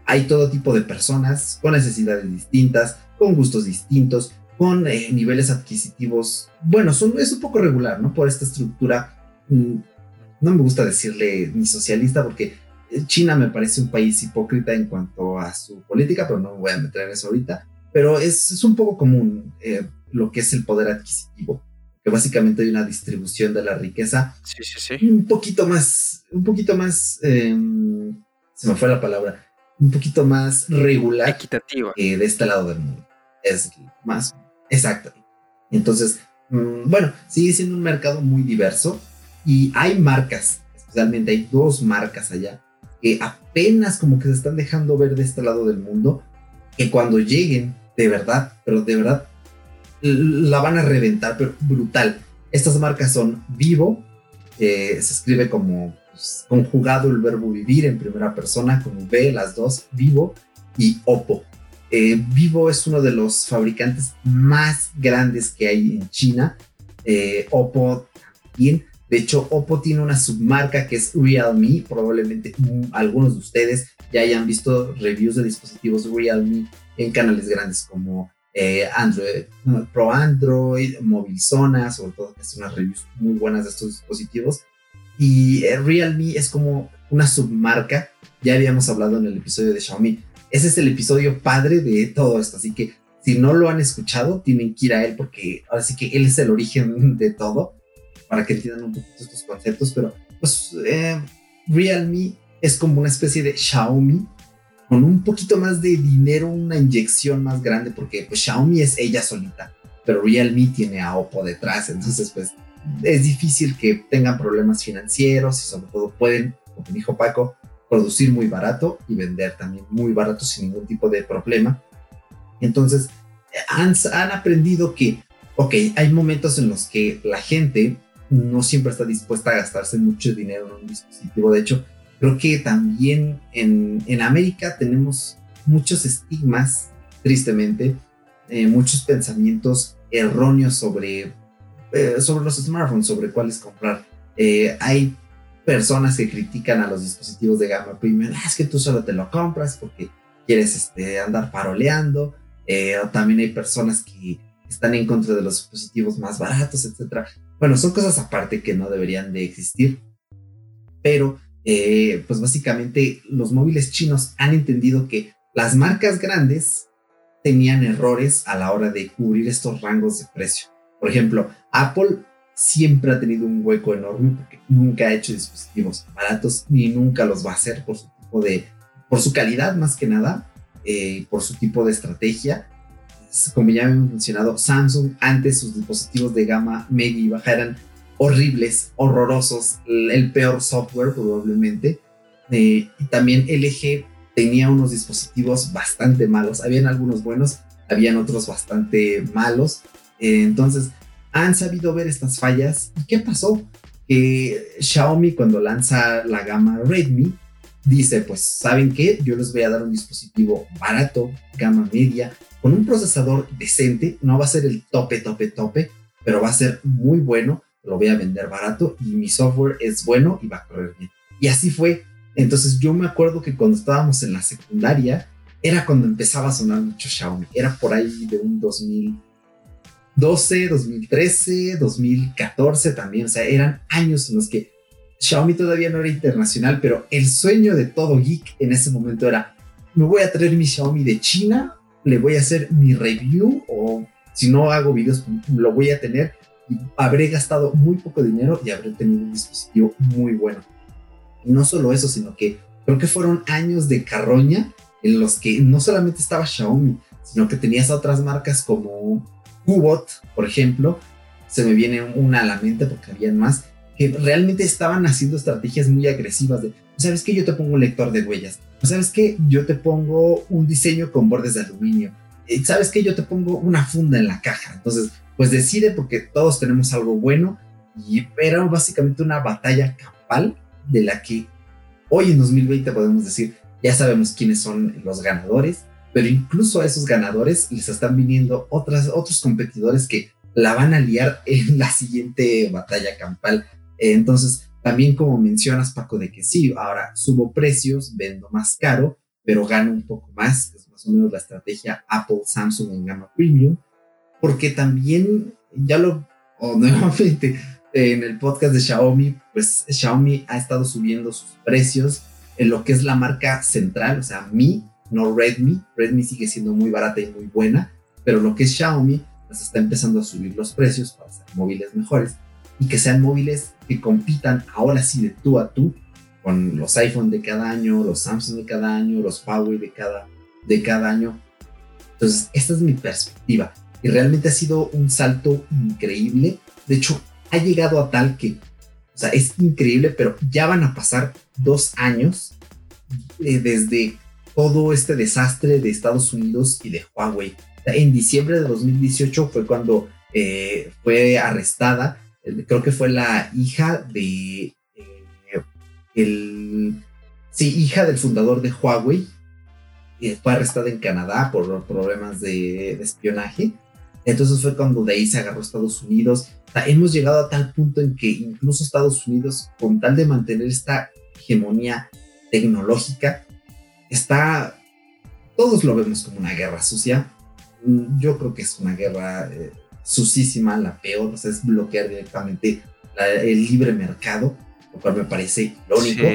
hay todo tipo de personas con necesidades distintas, con gustos distintos, con eh, niveles adquisitivos, bueno, son, es un poco regular, ¿no? Por esta estructura, mm, no me gusta decirle ni socialista porque China me parece un país hipócrita en cuanto a su política, pero no me voy a meter en eso ahorita. Pero es, un poco común eh, lo que es el poder adquisitivo, que básicamente hay una distribución de la riqueza sí, sí, sí. un poquito más, un poquito más, em, se me fue la palabra, un poquito más regular. Equitativa. Que de este lado del mundo. Es más, exacto. Entonces, mm, bueno, sigue siendo un mercado muy diverso y hay marcas, especialmente hay dos marcas allá que apenas como que se están dejando ver de este lado del mundo, que cuando lleguen, de verdad, pero de verdad, la van a reventar, pero brutal. Estas marcas son Vivo, se escribe como pues, conjugado el verbo vivir en primera persona, con V, las dos, Vivo, y Oppo. Eh, Vivo es uno de los fabricantes más grandes que hay en China. Eh, Oppo también de hecho, Oppo tiene una submarca que es Realme. Probablemente algunos de ustedes ya hayan visto reviews de dispositivos Realme en canales grandes como eh, Android, Pro Android, Mobilzona, sobre todo que hacen unas reviews muy buenas de estos dispositivos. Y eh, Realme es como una submarca. Ya habíamos hablado en el episodio de Xiaomi. Ese es el episodio padre de todo esto. Así que si no lo han escuchado, tienen que ir a él porque ahora sí que él es el origen de todo para que entiendan un poquito estos conceptos, pero pues eh, Realme es como una especie de Xiaomi con un poquito más de dinero, una inyección más grande, porque pues Xiaomi es ella solita, pero Realme tiene a Oppo detrás, entonces pues es difícil que tengan problemas financieros y sobre todo pueden, como dijo Paco, producir muy barato y vender también muy barato sin ningún tipo de problema. Entonces han, han aprendido que, ok, hay momentos en los que la gente no siempre está dispuesta a gastarse mucho dinero en un dispositivo. De hecho, creo que también en, en América tenemos muchos estigmas, tristemente, eh, muchos pensamientos erróneos sobre, eh, sobre los smartphones, sobre cuáles comprar. Eh, hay personas que critican a los dispositivos de gama premium, ah, es que tú solo te lo compras porque quieres este, andar paroleando. también hay personas que están en contra de los dispositivos más baratos, etcétera. Bueno, son cosas aparte que no deberían de existir, pero eh, pues básicamente los móviles chinos han entendido que las marcas grandes tenían errores a la hora de cubrir estos rangos de precio. Por ejemplo, Apple siempre ha tenido un hueco enorme porque nunca ha hecho dispositivos baratos ni nunca los va a hacer por su tipo de, por su calidad más que nada, eh, por su tipo de estrategia como ya hemos mencionado, Samsung antes sus dispositivos de gama media y baja eran horribles, horrorosos, el peor software probablemente. Eh, y también LG tenía unos dispositivos bastante malos. Habían algunos buenos, habían otros bastante malos. Eh, entonces, han sabido ver estas fallas. ¿Y qué pasó? que Xiaomi cuando lanza la gama Redmi dice, pues, ¿saben qué? Yo les voy a dar un dispositivo barato, gama media, con un procesador decente, no va a ser el tope, tope, tope, pero va a ser muy bueno, lo voy a vender barato y mi software es bueno y va a correr bien. Y así fue. Entonces yo me acuerdo que cuando estábamos en la secundaria, era cuando empezaba a sonar mucho Xiaomi. Era por ahí de un 2012, 2013, 2014 también. O sea, eran años en los que Xiaomi todavía no era internacional, pero el sueño de todo geek en ese momento era, me voy a traer mi Xiaomi de China, le voy a hacer mi review o si no hago videos, lo voy a tener y habré gastado muy poco dinero y habré tenido un dispositivo muy bueno. Y no solo eso, sino que creo que fueron años de carroña en los que no solamente estaba Xiaomi, sino que tenías otras marcas como Cubot, por ejemplo, se me viene una a la mente porque habían más, que realmente estaban haciendo estrategias muy agresivas de, ¿sabes qué? Yo te pongo un lector de huellas. ¿Sabes qué? Yo te pongo un diseño con bordes de aluminio. Eh, ¿Sabes qué? Yo te pongo una funda en la caja. Entonces, pues decide porque todos tenemos algo bueno y era básicamente una batalla campal de la que hoy en 2020 podemos decir, ya sabemos quiénes son los ganadores, pero incluso a esos ganadores les están viniendo otras, otros competidores que la van a liar en la siguiente batalla campal. Entonces, también como mencionas, Paco, de que sí, ahora subo precios, vendo más caro, pero gano un poco más, es más o menos la estrategia Apple Samsung en gama premium, porque también, ya lo, o <laughs> nuevamente, en el podcast de Xiaomi, pues Xiaomi ha estado subiendo sus precios en lo que es la marca central, o sea, Mi, no Redmi. Redmi sigue siendo muy barata y muy buena, pero lo que es Xiaomi, pues está empezando a subir los precios para hacer móviles mejores y que sean móviles que compitan ahora sí de tú a tú con los iPhone de cada año, los Samsung de cada año, los Huawei de cada, de cada año. Entonces, esta es mi perspectiva. Y realmente ha sido un salto increíble. De hecho, ha llegado a tal que, o sea, es increíble, pero ya van a pasar dos años eh, desde todo este desastre de Estados Unidos y de Huawei. En diciembre de 2018 fue cuando eh, fue arrestada creo que fue la hija de eh, el sí, hija del fundador de Huawei, y fue arrestada en Canadá por problemas de, espionaje. Entonces fue cuando de ahí se agarró Estados Unidos. hemos llegado a tal punto en que incluso Estados Unidos, con tal de mantener esta hegemonía tecnológica, está, todos lo vemos como una guerra sucia. Yo creo que es una guerra eh, susísima, la peor, o sea, es bloquear directamente el libre mercado, lo cual me parece irónico,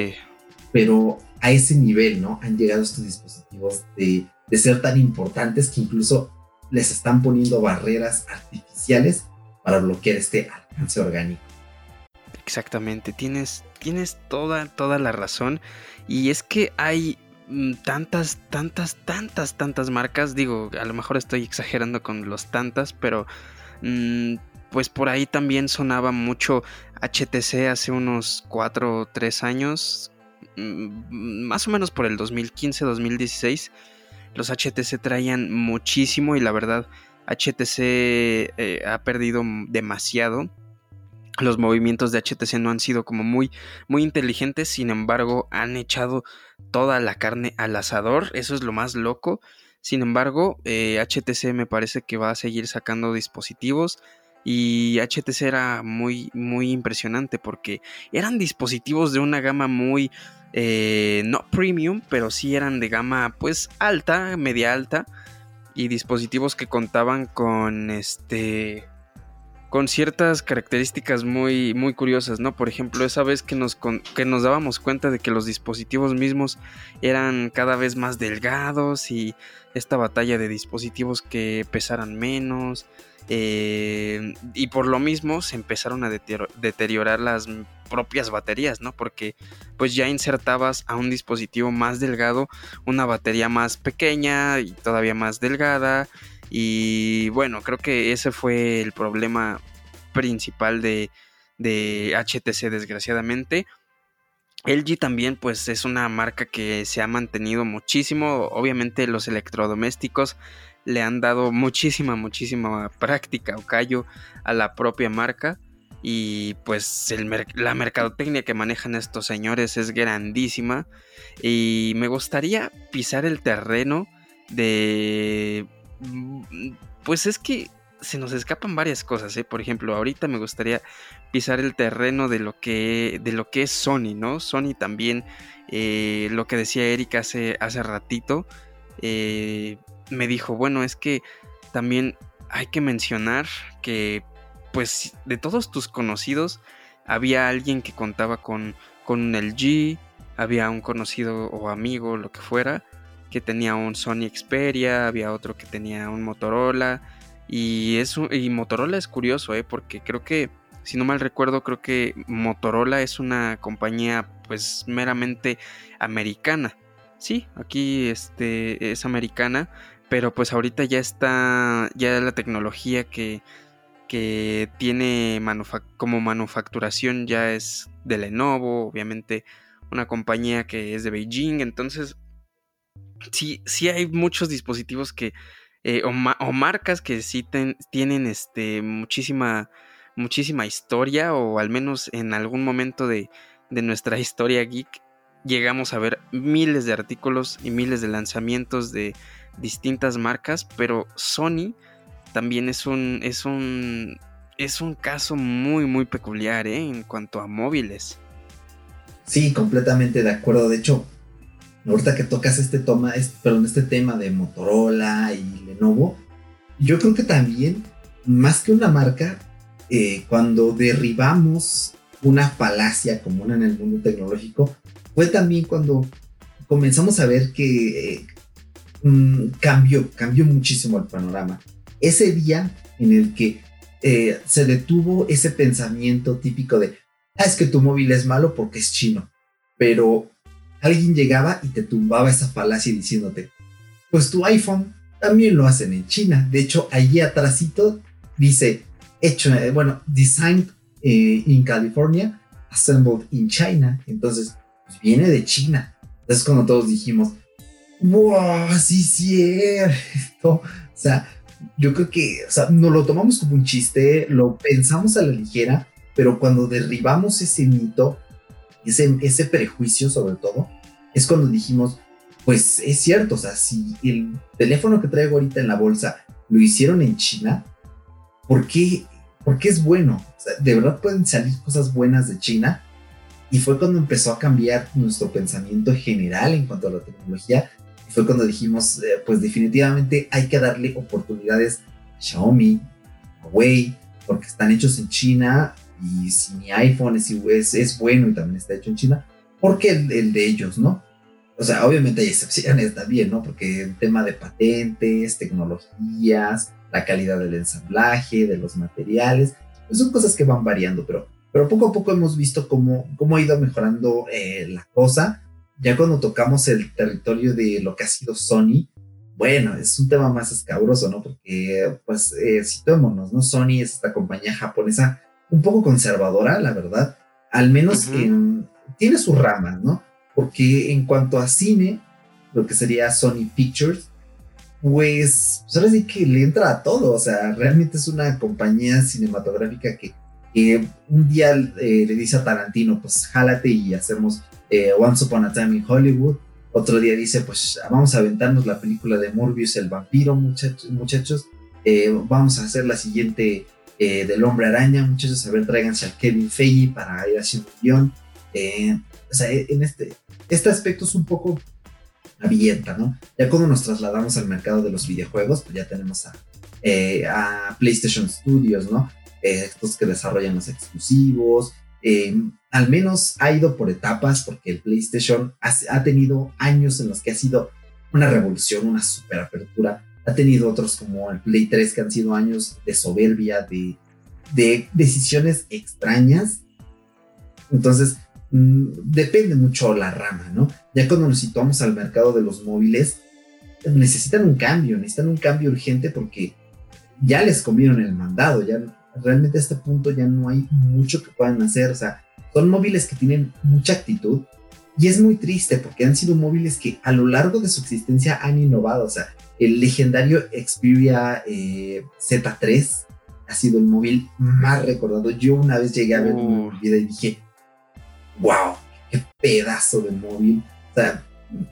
pero a ese nivel, ¿no? Han llegado estos dispositivos de, de ser tan importantes que incluso les están poniendo barreras artificiales para bloquear este alcance orgánico. Exactamente, tienes, tienes toda, toda la razón. Y es que hay mm, tantas, tantas, tantas, tantas marcas. Digo, a lo mejor estoy exagerando con los tantas, pero pues por ahí también sonaba mucho HTC hace unos 4 o 3 años, mm, más o menos por el 2015-2016. Los HTC traían muchísimo y la verdad HTC eh, ha perdido demasiado. Los movimientos de HTC no han sido como muy, muy inteligentes, sin embargo han echado toda la carne al asador, eso es lo más loco. Sin embargo, HTC eh, me parece que va a seguir sacando dispositivos y HTC era muy, muy impresionante porque eran dispositivos de una gama muy, eh, no premium, pero sí eran de gama pues alta, media alta y dispositivos que contaban con este con ciertas características muy, muy curiosas, ¿no? Por ejemplo, esa vez que nos, que nos dábamos cuenta de que los dispositivos mismos eran cada vez más delgados y esta batalla de dispositivos que pesaran menos. Eh, y por lo mismo se empezaron a deteriorar las propias baterías, ¿no? Porque pues ya insertabas a un dispositivo más delgado una batería más pequeña y todavía más delgada y bueno, creo que ese fue el problema principal de, de HTC desgraciadamente. LG también pues es una marca que se ha mantenido muchísimo. Obviamente los electrodomésticos le han dado muchísima, muchísima práctica o callo a la propia marca. y pues la mercadotecnia que manejan estos señores es grandísima y me gustaría pisar el terreno de... Mm, pues es que se nos escapan varias cosas, ¿eh? Por ejemplo, ahorita me gustaría pisar el terreno de lo que, de lo que es Sony, ¿no? Sony también, eh, lo que decía Erika hace, hace ratito, eh, me dijo, bueno, es que también hay que mencionar que pues de todos tus conocidos había alguien que contaba con, con un LG, había un conocido o amigo, lo que fuera, que tenía un Sony Xperia, había otro que tenía un Motorola. Y, eso, y Motorola es curioso, ¿eh? porque creo que, si no mal recuerdo, creo que Motorola es una compañía pues meramente americana. Sí, aquí este, es americana, pero pues ahorita ya está, ya la tecnología que, que tiene como manufacturación ya es de Lenovo, obviamente una compañía que es de Beijing, entonces sí, sí hay muchos dispositivos que, eh, o, marcas que sí tienen este, muchísima, muchísima historia, o al menos en algún momento de, de nuestra <laughs> historia geek llegamos a ver miles de artículos y miles de lanzamientos de distintas marcas, pero Sony también es un, es un, es un caso muy, muy peculiar ¿eh? en cuanto a móviles. Sí, completamente de acuerdo. De hecho, ahorita que tocas este, toma, perdón, este tema de Motorola y Lenovo, yo creo que también, más que una marca, eh, cuando derribamos una falacia común en el mundo tecnológico, fue también cuando comenzamos a ver que eh, mm, cambió, cambió muchísimo el panorama. Ese día en el que eh, se detuvo ese pensamiento típico de, ah, es que tu móvil es malo porque es chino, pero alguien llegaba y te tumbaba esa falacia diciéndote, pues tu iPhone también lo hacen en China. De hecho, allí atrásito dice, hecho, eh, bueno, designed eh, in California, assembled in China. Entonces, pues viene de China. Entonces, cuando todos dijimos, wow, sí, cierto. O sea, yo creo que, o sea, nos lo tomamos como un chiste, lo pensamos a la ligera, pero cuando derribamos ese mito, ese, ese prejuicio sobre todo, es cuando dijimos, pues es cierto, o sea, si el teléfono que traigo ahorita en la bolsa lo hicieron en China, ¿por qué, ¿por qué es bueno? De verdad pueden salir cosas buenas de China. Y fue cuando empezó a cambiar nuestro pensamiento general en cuanto a la tecnología fue cuando dijimos, eh, pues definitivamente hay que darle oportunidades a Xiaomi, Huawei, porque están hechos en China y si mi iPhone es, es, bueno y también está hecho en China, ¿por qué el, de ellos, no? O sea, obviamente hay excepciones también, ¿no? Porque el tema de patentes, tecnologías, la calidad del ensamblaje, de los materiales, pues son cosas que van variando, pero, pero poco a poco hemos visto cómo, cómo ha ido mejorando eh, la cosa ya cuando tocamos el territorio de lo que ha sido Sony, bueno, es un tema más escabroso, ¿no? Porque, pues, eh, situémonos, ¿no? Sony es esta compañía japonesa un poco conservadora, la verdad. Al menos tiene sus ramas, ¿no? Porque en cuanto a cine, lo que sería Sony Pictures, pues, pues ahora sí que le entra a todo. O sea, realmente es una compañía cinematográfica que, un día eh, le dice a Tarantino, pues jálate y hacemos eh, Once Upon a Time in Hollywood. Otro día dice, pues vamos a aventarnos la película de Morbius, el vampiro, muchachos. muchachos. Eh, vamos a hacer la siguiente eh, del hombre araña, muchachos. A ver, tráiganse al Kevin Feige para ir haciendo un guion. o sea, en este, este aspecto es un poco abierta, ¿no? Ya cuando nos trasladamos al mercado de los videojuegos, pues ya tenemos a, a PlayStation Studios, ¿no? estos que desarrollan los exclusivos, eh, al menos ha ido por etapas porque el PlayStation ha, tenido años en los que ha sido una revolución, una super apertura. Ha tenido otros como el Play 3 que han sido años de soberbia, de, de decisiones extrañas. Entonces, mm, depende mucho la rama, ¿no? Ya cuando nos situamos al mercado de los móviles, necesitan un cambio, necesitan un cambio urgente porque ya les comieron el mandado, ya realmente a este punto ya no hay mucho que puedan hacer. O sea, son móviles que tienen mucha actitud y es muy triste porque han sido móviles que a lo largo de su existencia han innovado. O sea, el legendario Xperia eh, Z3 ha sido el móvil más recordado. Yo una vez llegué a ver uh. vida y dije, wow, qué pedazo de móvil. O sea,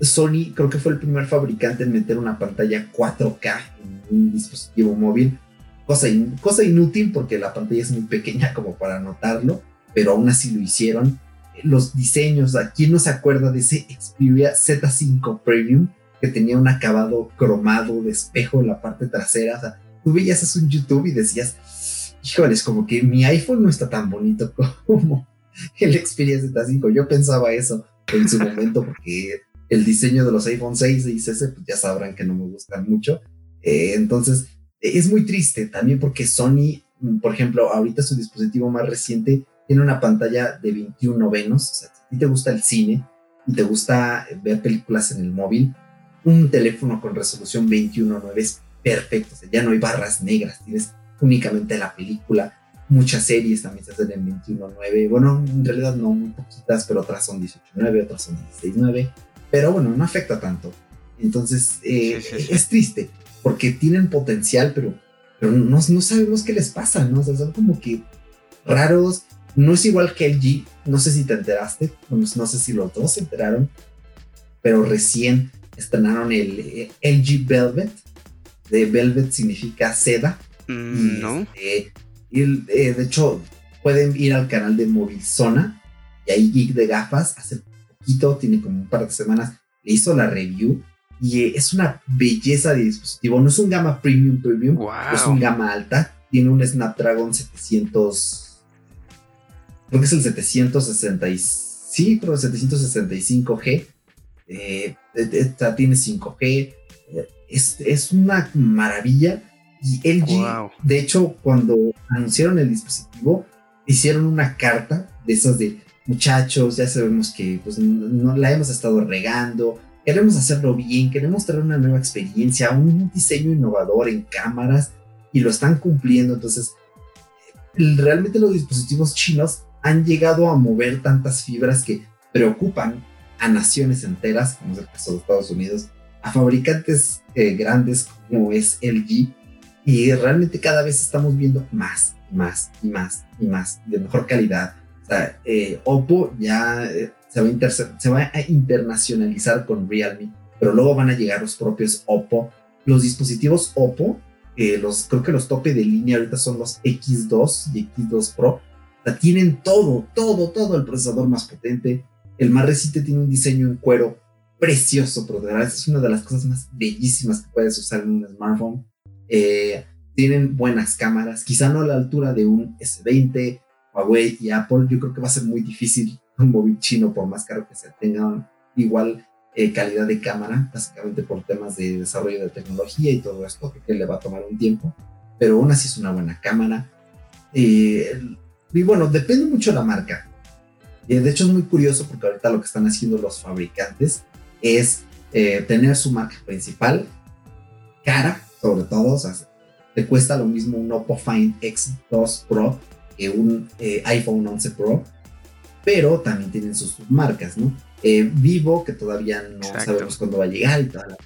Sony creo que fue el primer fabricante en meter una pantalla 4K en un dispositivo móvil. Cosa, cosa inútil porque la pantalla es muy pequeña como para notarlo, pero aún así lo hicieron. Los diseños, ¿a quién no se acuerda de ese Xperia Z5 Premium que tenía un acabado cromado de espejo en la parte trasera? O sea, tú veías eso en YouTube y decías, híjoles, como que mi iPhone no está tan bonito <laughs> como el Xperia Z5. Yo pensaba eso en su <laughs> momento porque el diseño de los iPhone 6 y 6 pues ya sabrán que no me gustan mucho. Eh, entonces, es muy triste también porque Sony, mm, por ejemplo, ahorita su dispositivo más reciente tiene una pantalla de 21 novenos. O sea, si te gusta el cine y te gusta ver películas en el móvil, un teléfono con resolución 21.9 es perfecto. O sea, ya no hay barras negras, tienes únicamente la película. Muchas series también se hacen en 21.9. Bueno, en realidad no muy poquitas, pero otras son 18.9, otras son 16.9 pero bueno, no afecta tanto. Entonces, eh, es triste, porque tienen potencial, pero, pero no, no, sabemos qué les pasa, ¿no? O sea, son como que raros. No es igual que LG, no sé si te enteraste, no, sé si los dos se enteraron, pero recién estrenaron el eh, LG Velvet. De Velvet significa seda. Mm, no. Este, y, eh, de hecho, pueden ir al canal de Movilzona y ahí Geek de Gafas hace tiene como un par de semanas, le hizo la review y eh, es una belleza de dispositivo. No es un gama premium premium, es un gama alta. Tiene un Snapdragon 700, creo que es el 760, sí, creo 765G. Eh, tiene 5G. Es, es, una maravilla. Y LG, de hecho, cuando anunciaron el dispositivo, hicieron una carta de esas de muchachos, ya sabemos que pues, no, la hemos estado regando, queremos hacerlo bien, queremos traer una nueva experiencia, un diseño innovador en cámaras y lo están cumpliendo. Entonces, realmente los dispositivos chinos han llegado a mover tantas fibras que preocupan a naciones enteras, como es el caso de Estados Unidos, a fabricantes eh, grandes como es LG, y realmente cada vez estamos viendo más, más y más y más de mejor calidad, o sea, eh, Oppo ya eh, se, va a internacionalizar con Realme, pero luego van a llegar los propios Oppo. Los dispositivos Oppo, eh, los, creo que los tope de línea ahorita son los X2 y X2 Pro. O sea, tienen todo, todo, todo el procesador más potente. El más reciente tiene un diseño en cuero precioso, pero de verdad es una de las cosas más bellísimas que puedes usar en un smartphone. tienen buenas cámaras, quizá no a la altura de un S20, Huawei y Apple, yo creo que va a ser muy difícil <laughs> un móvil chino, por más caro que sea, tenga igual eh, calidad de cámara, básicamente por temas de desarrollo de tecnología y todo esto, que le va a tomar un tiempo, pero aún así es una buena cámara. Eh, y bueno, depende mucho de la marca. Eh, de hecho, es muy curioso porque ahorita lo que están haciendo los fabricantes es tener su marca principal cara, sobre todo, o sea, te cuesta lo mismo un Oppo Find X2 Pro que un eh, iPhone 11 Pro, pero también tienen sus submarcas, ¿no? Eh, Vivo, que todavía no sabemos cuándo va a llegar y toda la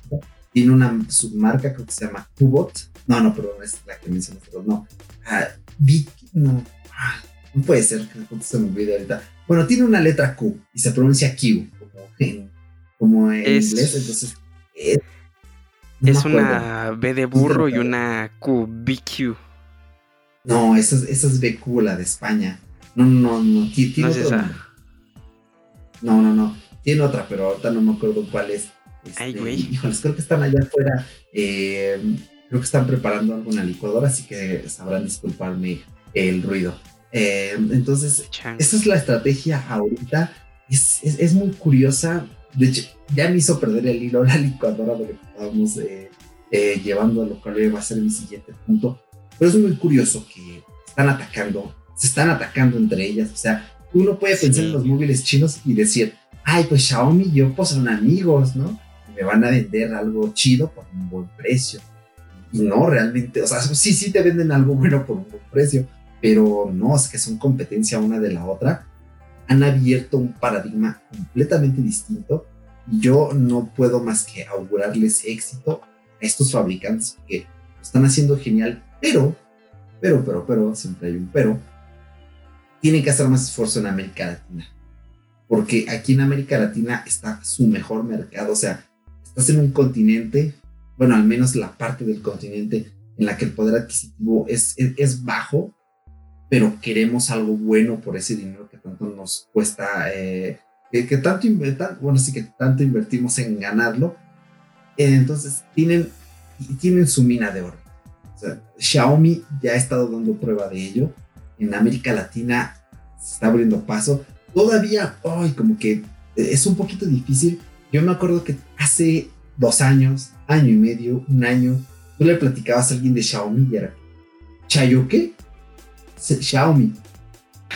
tiene una submarca, creo que se llama Qbot. No, no, perdón, es la que mencionaste, no. Ah, no, ah, no puede ser, que se me olvide ahorita. Bueno, tiene una letra Q y se pronuncia Q, como en, como en inglés, entonces... es una B de burro y una Q, BQ. No, esa es, esa es BQ, la de España. No, no, no. Tiene no esa. No, no, no. Tiene otra, pero ahorita no me acuerdo cuál es. Ay, este, güey. Híjoles, creo que están allá afuera. Eh, creo que están preparando alguna licuadora, así que sabrán disculparme el ruido. Eh, entonces, esa es la estrategia ahorita. Es, es, muy curiosa. De hecho, ya me hizo perder el hilo <laughs> la licuadora de lo que estábamos eh, llevando a lo cual va a ser mi siguiente punto. Pero es muy curioso que están atacando, se están atacando entre ellas. O sea, uno puede pensar en los móviles chinos y decir, ay, pues Xiaomi y Oppo son amigos, ¿no? me van a vender algo chido por un buen precio. Y no, realmente, o sea, sí, sí te venden algo bueno por un buen precio, pero no, es que son competencia una de la otra. Han abierto un paradigma completamente distinto y yo no puedo más que augurarles éxito a estos fabricantes que lo están haciendo genial pero pero, pero, pero, siempre hay un pero, tienen que hacer más esfuerzo en América Latina. Porque aquí en América Latina está su mejor mercado. O sea, estás en un continente, bueno, al menos la parte del continente en la que el poder adquisitivo es, es, bajo, pero queremos algo bueno por ese dinero que tanto nos cuesta, eh, que, tanto, bueno, sí que tanto invertimos en ganarlo. entonces, tienen, tienen su mina de oro. O sea, Xiaomi ya ha estado dando prueba de ello. En América Latina se está abriendo paso. Todavía, ay, como que es un poquito difícil. Yo me acuerdo que hace dos años, año y medio, un año, tú le platicabas a alguien de Xiaomi y era ¿Chayo qué? Xiaomi.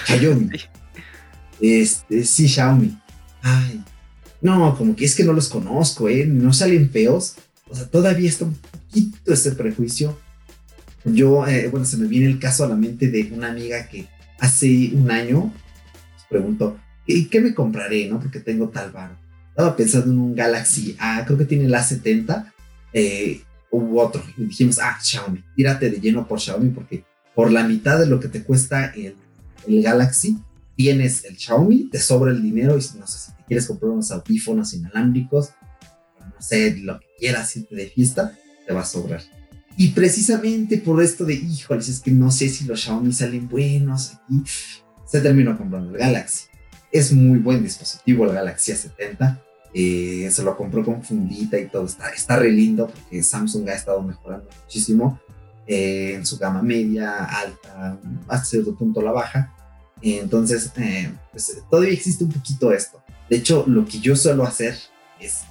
Xiaomi. Este, sí, Xiaomi. Ay, no, como que es que no los conozco, ¿eh? No salen feos. O sea, todavía está un poquito ese prejuicio. Yo, eh, bueno, se me viene el caso a la mente de una amiga que hace un año preguntó, ¿y qué me compraré, no? Porque tengo tal bar. Estaba pensando en un Galaxy A, creo que tiene el A70, eh, u otro. Y dijimos, ah, Xiaomi, tírate de lleno por Xiaomi porque por la mitad de lo que te cuesta el, Galaxy, tienes el Xiaomi, te sobra el dinero y no sé si te quieres comprar unos audífonos inalámbricos, no sé, lo que quieras irte de fiesta, te va a sobrar. Y precisamente por esto de, híjoles, es que no sé si los Xiaomi salen buenos aquí, se terminó comprando el Galaxy. Es muy buen dispositivo el Galaxy A70. Eh, se lo compró con fundita y todo. Está, está re lindo porque Samsung ha estado mejorando muchísimo eh, en su gama media, alta, hasta cierto punto la baja. entonces, eh, pues, todavía existe un poquito esto. De hecho, lo que yo suelo hacer es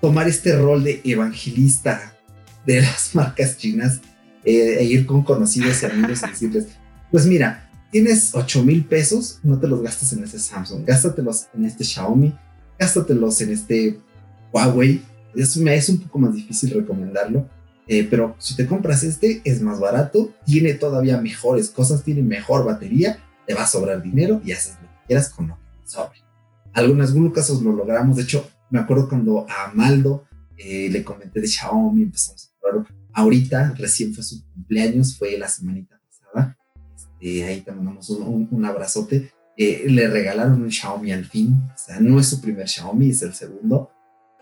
tomar este rol de evangelista de <laughs> las marcas chinas eh, e ir con conocidos y amigos y <laughs> decirles, pues mira, tienes 8 mil pesos, no te los gastes en este Samsung, gástatelos en este Xiaomi, gástatelos en este Huawei. Es, me es un poco más difícil recomendarlo, eh, pero si te compras este, es más barato, tiene todavía mejores cosas, tiene mejor batería, te va a sobrar dinero y haces lo que quieras con lo que sobre. Algunos, algunos casos lo logramos, de hecho, me acuerdo cuando a Maldo eh, le comenté de Xiaomi, empezamos Ahorita, recién fue su cumpleaños, fue la semanita pasada. Este, ahí te mandamos un, abrazote. Eh, le regalaron un Xiaomi al fin. O sea, no es su primer Xiaomi, es el segundo.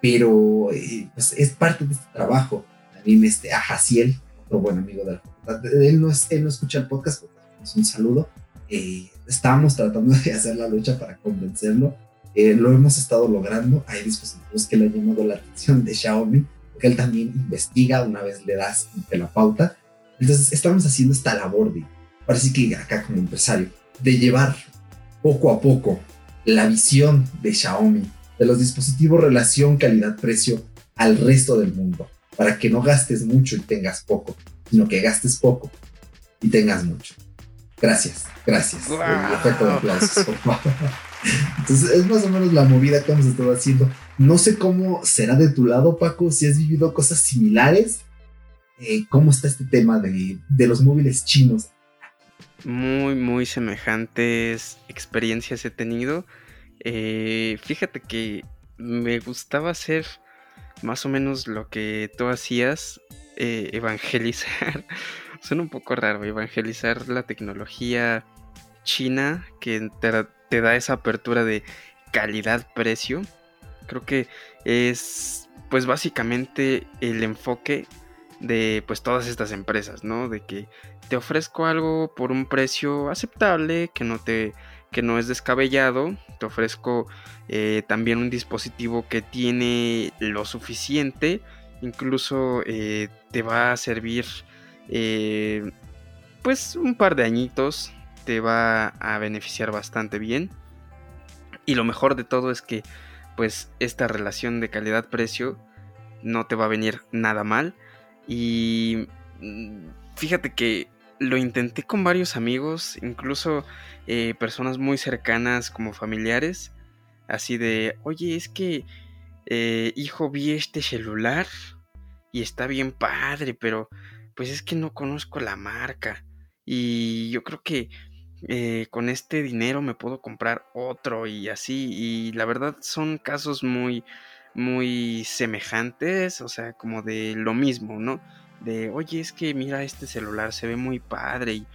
Pero eh, pues es parte de este trabajo. También este, a Jaciel, otro buen amigo de la facultad. Él no, es, él no escucha el podcast, pero un saludo. Eh, tratando de hacer la lucha para convencerlo. lo hemos estado logrando. Hay dispositivos que le han llamado la atención de Xiaomi porque él también investiga una vez le das la pauta. Entonces estamos haciendo esta labor de, parece que acá como empresario, de llevar poco a poco la visión de Xiaomi, de los dispositivos relación calidad-precio al resto del mundo, para que no gastes mucho y tengas poco, sino que gastes poco y tengas mucho. Gracias, gracias. Wow. El efecto de aplausos, por favor. Entonces es más o menos la movida que hemos estado haciendo. No sé cómo será de tu lado, Paco, si has vivido cosas similares. Eh, ¿Cómo está este tema de, los móviles chinos? Muy, muy semejantes experiencias he tenido. Eh, fíjate que me gustaba hacer más o menos lo que tú hacías, eh, evangelizar. <laughs> Suena un poco raro, evangelizar la tecnología china que te da esa apertura de calidad-precio. Creo que es pues básicamente el enfoque de pues todas estas empresas, ¿no? De que te ofrezco algo por un precio aceptable, que no te que no es descabellado, te ofrezco eh, también un dispositivo que tiene lo suficiente, incluso eh, te va a servir eh, pues un par de añitos te va a beneficiar bastante bien. Y lo mejor de todo es que pues esta relación de calidad-precio no te va a venir nada mal. Y mm, fíjate que lo intenté con varios amigos, incluso eh, personas muy cercanas como familiares. Así de, oye, es que, eh, hijo, vi este celular y está bien padre, pero pues es que no conozco la marca. Y yo creo que eh, con este dinero me puedo comprar otro y así. Y la verdad son casos muy, muy semejantes, o sea, como de lo mismo, ¿no? de, oye, es que mira este celular, se ve muy padre. Y,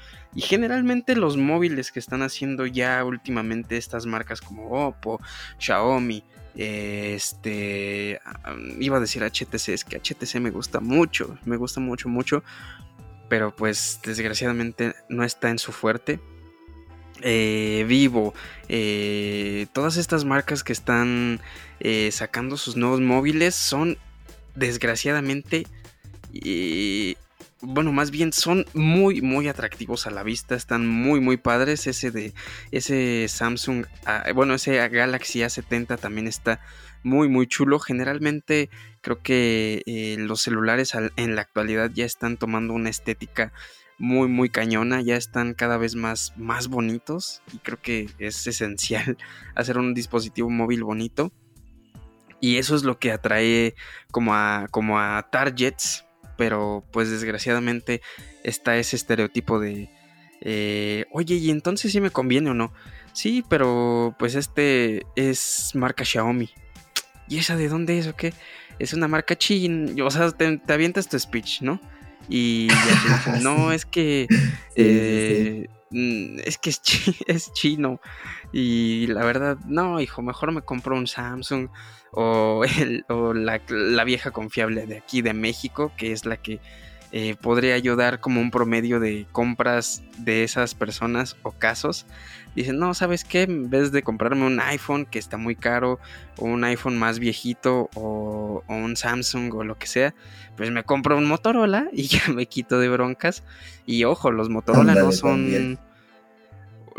generalmente los móviles que están haciendo ya últimamente estas marcas como Oppo, Xiaomi, este, iba a decir HTC, es que HTC me gusta mucho, me gusta mucho, mucho, pero pues desgraciadamente no está en su fuerte. Eh, Vivo, eh, todas estas marcas que están eh, sacando sus nuevos móviles son desgraciadamente bueno, más bien son muy, muy atractivos a la vista, están muy, muy padres. Ese de ese Samsung, ah, bueno, ese Galaxy A70 también está muy, muy chulo. Generalmente creo que eh, los celulares en la actualidad ya están tomando una estética muy, muy cañona, ya están cada vez más, más bonitos y creo que es esencial <laughs> hacer un dispositivo móvil bonito. Y eso es lo que atrae como a, como a targets pero pues desgraciadamente está ese estereotipo de, eh, oye, ¿y entonces sí me conviene o no? Sí, pero pues este es marca Xiaomi. ¿Y esa de dónde es o qué? Es una marca china, o sea, te, avientas tu speech, ¿no? Y <laughs> ya no, es que... <laughs> Eh, mm, es que es, <laughs> es chino. Y la verdad, no, hijo, mejor me compro un Samsung o, la, vieja confiable de aquí de México, que es la que eh, podría ayudar como un promedio de compras de esas personas o casos. Dicen, no, ¿sabes qué? En vez de comprarme un iPhone que está muy caro, o un iPhone más viejito, o, o un Samsung o lo que sea, pues me compro un Motorola <laughs> y ya me quito de broncas. Y ojo, los Motorola no son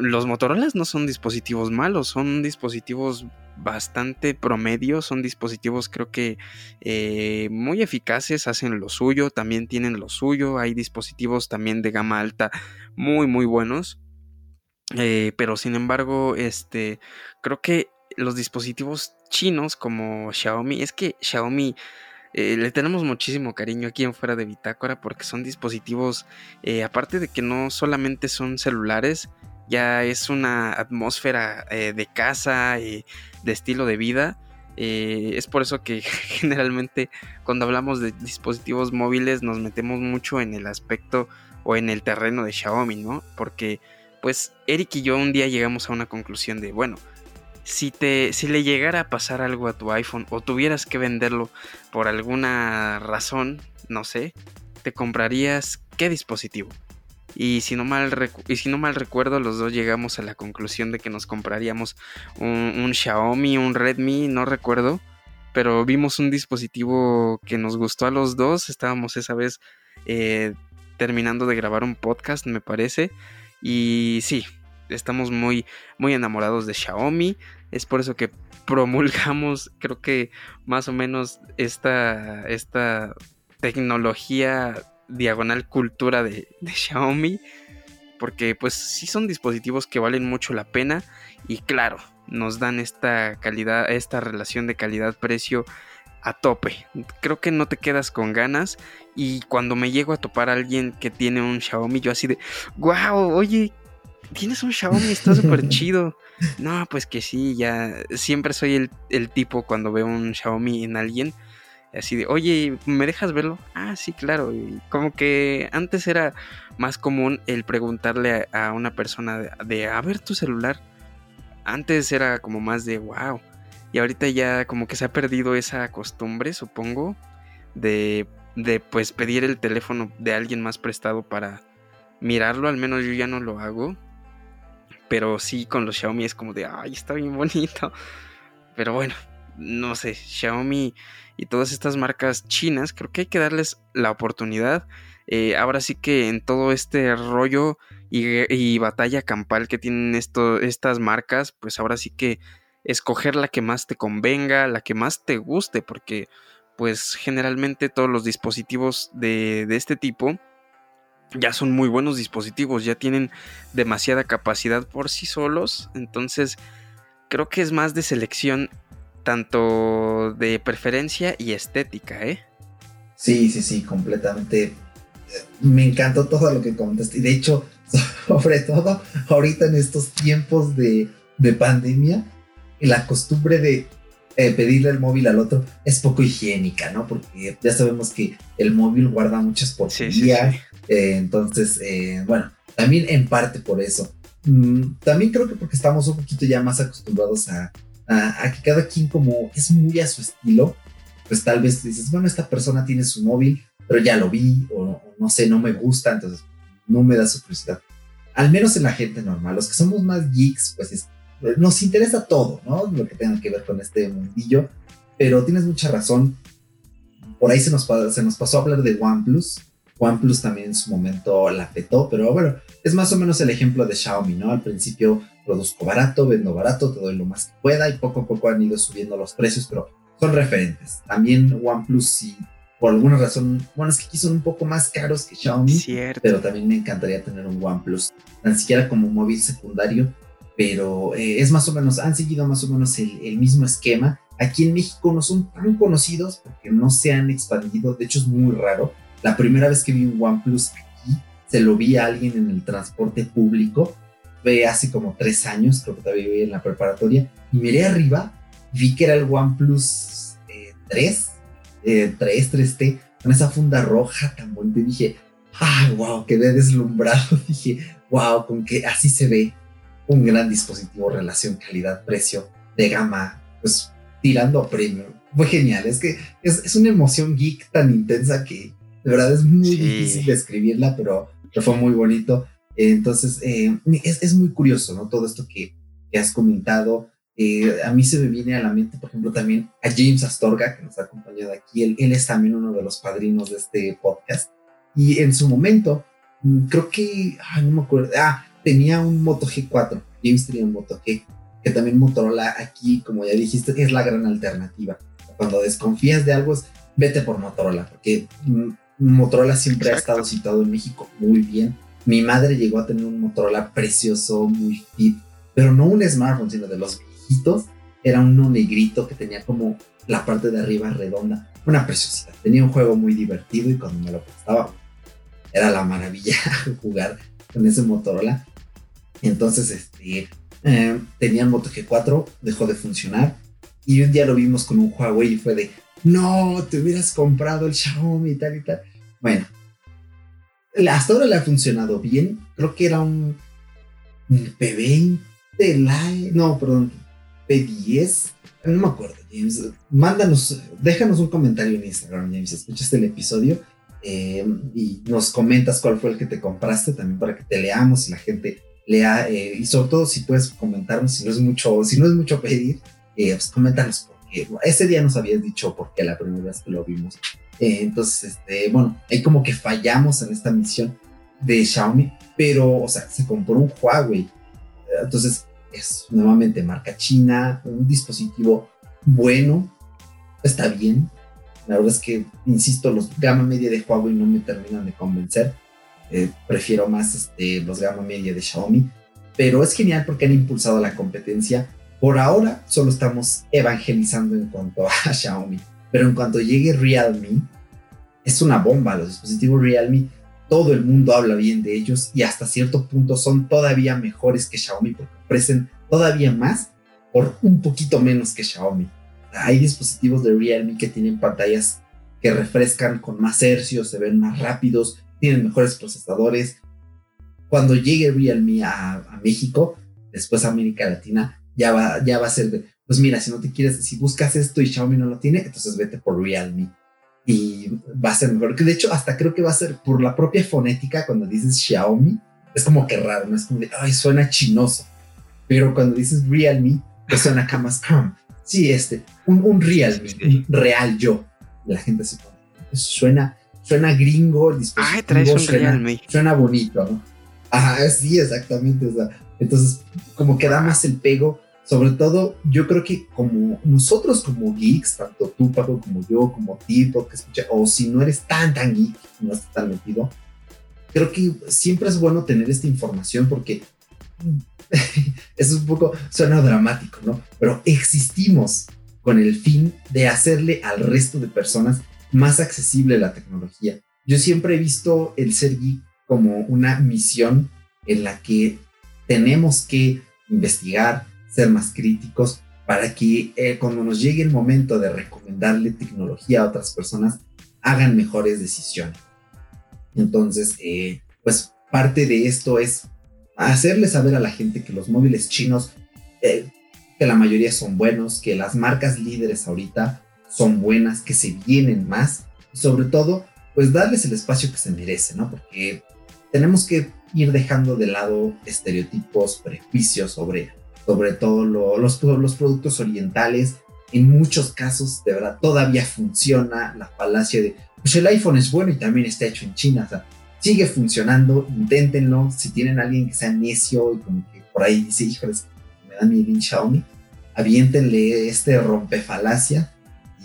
los Motorola no son dispositivos malos, son dispositivos bastante promedio, son dispositivos creo que eh, muy eficaces, hacen lo suyo, también tienen lo suyo, hay dispositivos también de gama alta muy muy buenos, eh, pero sin embargo, este, creo que los dispositivos chinos como Xiaomi, es que Xiaomi... Eh, le tenemos muchísimo cariño aquí en fuera de Bitácora porque son dispositivos, aparte de que no solamente son celulares, ya es una atmósfera eh, de casa, y de estilo de vida. Eh, es por eso que <laughs> generalmente cuando hablamos de dispositivos móviles nos metemos mucho en el aspecto o en el terreno de Xiaomi, ¿no? Porque pues Eric y yo un día llegamos a una conclusión de, bueno, si te si le llegara a pasar algo a tu iPhone o tuvieras que venderlo por alguna razón, no sé, te comprarías qué dispositivo? Y si, no mal y si no mal recuerdo, los dos llegamos a la conclusión de que nos compraríamos un, Xiaomi, un Redmi, no recuerdo. Pero vimos un dispositivo que nos gustó a los dos. Estábamos esa vez eh, terminando de grabar un podcast, me parece. Y sí, estamos muy, muy enamorados de Xiaomi. Es por eso que <laughs> promulgamos, creo que más o menos esta, esta tecnología diagonal cultura de, Xiaomi. Porque pues sí son dispositivos que valen mucho la pena. Y claro, nos dan esta calidad, esta relación de calidad-precio a tope. Creo que no te quedas con ganas. Y cuando me llego a topar a alguien que tiene un Xiaomi, yo así de, wow, oye, tienes un Xiaomi, está súper chido. <laughs> No, pues que sí, ya siempre soy el, el, tipo cuando veo un Xiaomi en alguien Así de, oye, ¿me dejas verlo? Ah, sí, claro. Y como que antes era más común el preguntarle a, una persona de, a ver tu celular. Antes era como más de, wow. Y ahorita ya como que se ha perdido esa costumbre, supongo, de, de pues pedir el teléfono de alguien más prestado para mirarlo. Al menos yo ya no lo hago. Pero sí, con los Xiaomi es como de, ay, está bien bonito. <laughs> Pero bueno, no sé, Xiaomi y todas estas marcas chinas, creo que hay que darles la oportunidad. Eh, ahora sí que en todo este rollo y, batalla campal que tienen estas marcas, pues ahora sí que escoger la que más te convenga, la que más te guste, porque pues generalmente todos los dispositivos de, de este tipo ya son muy buenos dispositivos, ya tienen demasiada capacidad por sí solos, entonces creo que es más de selección tanto de preferencia y estética, ¿eh? Sí, sí, sí, completamente. Me encantó todo lo que comentaste. Y de hecho, <laughs> sobre todo ahorita en estos tiempos de, de pandemia, la costumbre de eh, pedirle el móvil al otro es poco higiénica, ¿no? Porque ya sabemos que el móvil guarda muchas porquerías. Eh, entonces, eh, bueno, también en parte por eso. Mm, también creo que porque estamos un poquito ya más acostumbrados a, a, que cada quien como es muy a su estilo, pues tal vez dices, bueno, esta persona tiene su móvil, pero ya lo vi, o, no sé, no me gusta, entonces no me da su curiosidad. Al menos en la gente normal, los que somos más geeks, pues nos interesa todo, ¿no? Lo que tenga que ver con este mundillo, pero tienes mucha razón. Por ahí se nos, se nos pasó a hablar de OnePlus. OnePlus también en su momento la petó, pero bueno, es más o menos el ejemplo de Xiaomi, ¿no? Al principio produzco barato, vendo barato, te doy lo más que pueda y poco a poco han ido subiendo los precios, pero son referentes. También OnePlus, si por alguna razón, bueno, es que aquí son un poco más caros que Xiaomi, Cierto. pero también me encantaría tener un OnePlus, tan siquiera como móvil secundario, pero eh, es más o menos, han seguido más o menos el, mismo esquema. Aquí en México no son tan conocidos porque no se han expandido, de hecho es muy raro. La primera vez que vi un OnePlus aquí, se lo vi a alguien en el transporte público, fue hace como tres años, creo que todavía vivía en la preparatoria, y miré arriba, vi que era el OnePlus 3, eh, 3, 3T, eh, con esa funda roja tan bonita, y dije, ah, wow, quedé deslumbrado, <laughs> dije, wow, con que así se ve un gran dispositivo, relación calidad-precio, de gama, pues tirando a premio. Fue genial, es que es, una emoción geek tan intensa que de verdad es muy difícil describirla, pero, pero fue muy bonito. Entonces, eh, es, muy curioso, ¿no? Todo esto que, has comentado. Eh, a mí se me viene a la mente, por ejemplo, también a James Astorga, que nos ha acompañado aquí. Él, él es también uno de los padrinos de este podcast. Y en su momento, mm, creo que, no me acuerdo, ah, tenía un Moto G4. James tenía un Moto G, que también Motorola aquí, como ya dijiste, es la gran alternativa. Cuando desconfías de algo, vete por Motorola, porque mm, Motorola siempre ha estado citado en México muy bien mi madre llegó a tener un Motorola precioso, muy fit, pero no un smartphone, sino de los viejitos. Era uno negrito que tenía como la parte de arriba redonda. Una preciosidad. Tenía un juego muy divertido y cuando me lo prestaba, era la maravilla <laughs> jugar con ese Motorola. Entonces, este, eh, tenía el Moto G4, dejó de funcionar. Y un día lo vimos con un Huawei y fue de, no, te hubieras comprado el Xiaomi y tal y tal. Bueno, hasta ahora le ha funcionado bien. Creo que era un, P20 no, perdón, P10. No me acuerdo, James. Mándanos, déjanos un comentario en Instagram, James. Escuchaste el episodio eh, y nos comentas cuál fue el que te compraste también para que te leamos y la gente lea. Eh, y sobre todo, si puedes comentarnos, si no es mucho, si no es mucho pedir, eh, pues coméntanos porque ese día nos habías dicho por qué la primera vez que lo vimos eh, entonces, este, bueno, ahí como que fallamos en esta misión de Xiaomi, pero, o sea, se compró un Huawei. Entonces, es nuevamente marca china, un dispositivo bueno, está bien. La verdad es que, insisto, los gama media de Huawei no me terminan de convencer. Eh, prefiero más este, los gama media de Xiaomi. Pero es genial porque han impulsado la competencia. Por ahora solo estamos evangelizando en cuanto <laughs> a Xiaomi. Pero en cuanto llegue Realme, es una bomba. Los dispositivos Realme, todo el mundo habla bien de ellos y hasta cierto punto son todavía mejores que Xiaomi porque ofrecen todavía más por un poquito menos que Xiaomi. Hay dispositivos de Realme que tienen pantallas que refrescan con más hercios, se ven más rápidos, tienen mejores procesadores. Cuando llegue Realme a, a México, después a América Latina, ya va, ya va a ser de, pues mira, si no te quieres, si buscas esto y Xiaomi no lo tiene, entonces vete por Realme y va a ser mejor. Que de hecho, hasta creo que va a ser por la propia fonética cuando dices Xiaomi, es como que raro, no es como de, ay, suena chinoso. Pero cuando dices Realme, pues suena acá más, sí, este, un, un Realme, un real yo. la gente se pone, suena, suena gringo, el Ay, traes un suena. Suena bonito, ¿no? Ajá, sí, exactamente. O sea, entonces, como que da más el pego sobre todo, yo creo que como nosotros como geeks, tanto tú, Paco, como yo, como tipo que escucha, o si no eres tan, tan geek, no estás tan metido, creo que siempre es bueno tener esta información porque eso <laughs> es un poco, suena dramático, ¿no? Pero existimos con el fin de hacerle al resto de personas más accesible la tecnología. Yo siempre he visto el ser geek como una misión en la que tenemos que investigar, ser más críticos para que eh, cuando nos llegue el momento de recomendarle tecnología a otras personas, hagan mejores decisiones. Entonces, eh, pues parte de esto es hacerle saber a la gente que los móviles chinos, eh, que la mayoría son buenos, que las marcas líderes ahorita son buenas, que se vienen más, y sobre todo, pues darles el espacio que se merece, ¿no? Porque tenemos que ir dejando de lado estereotipos, prejuicios sobre sobre todo los, los productos orientales. En muchos casos, de verdad, todavía funciona la falacia de, pues el iPhone es bueno y también está hecho en China. O sea, sigue funcionando, inténtenlo. Si tienen a alguien que sea necio y como que por ahí dice, híjoles, me da en Xiaomi, aviéntenle este rompefalacia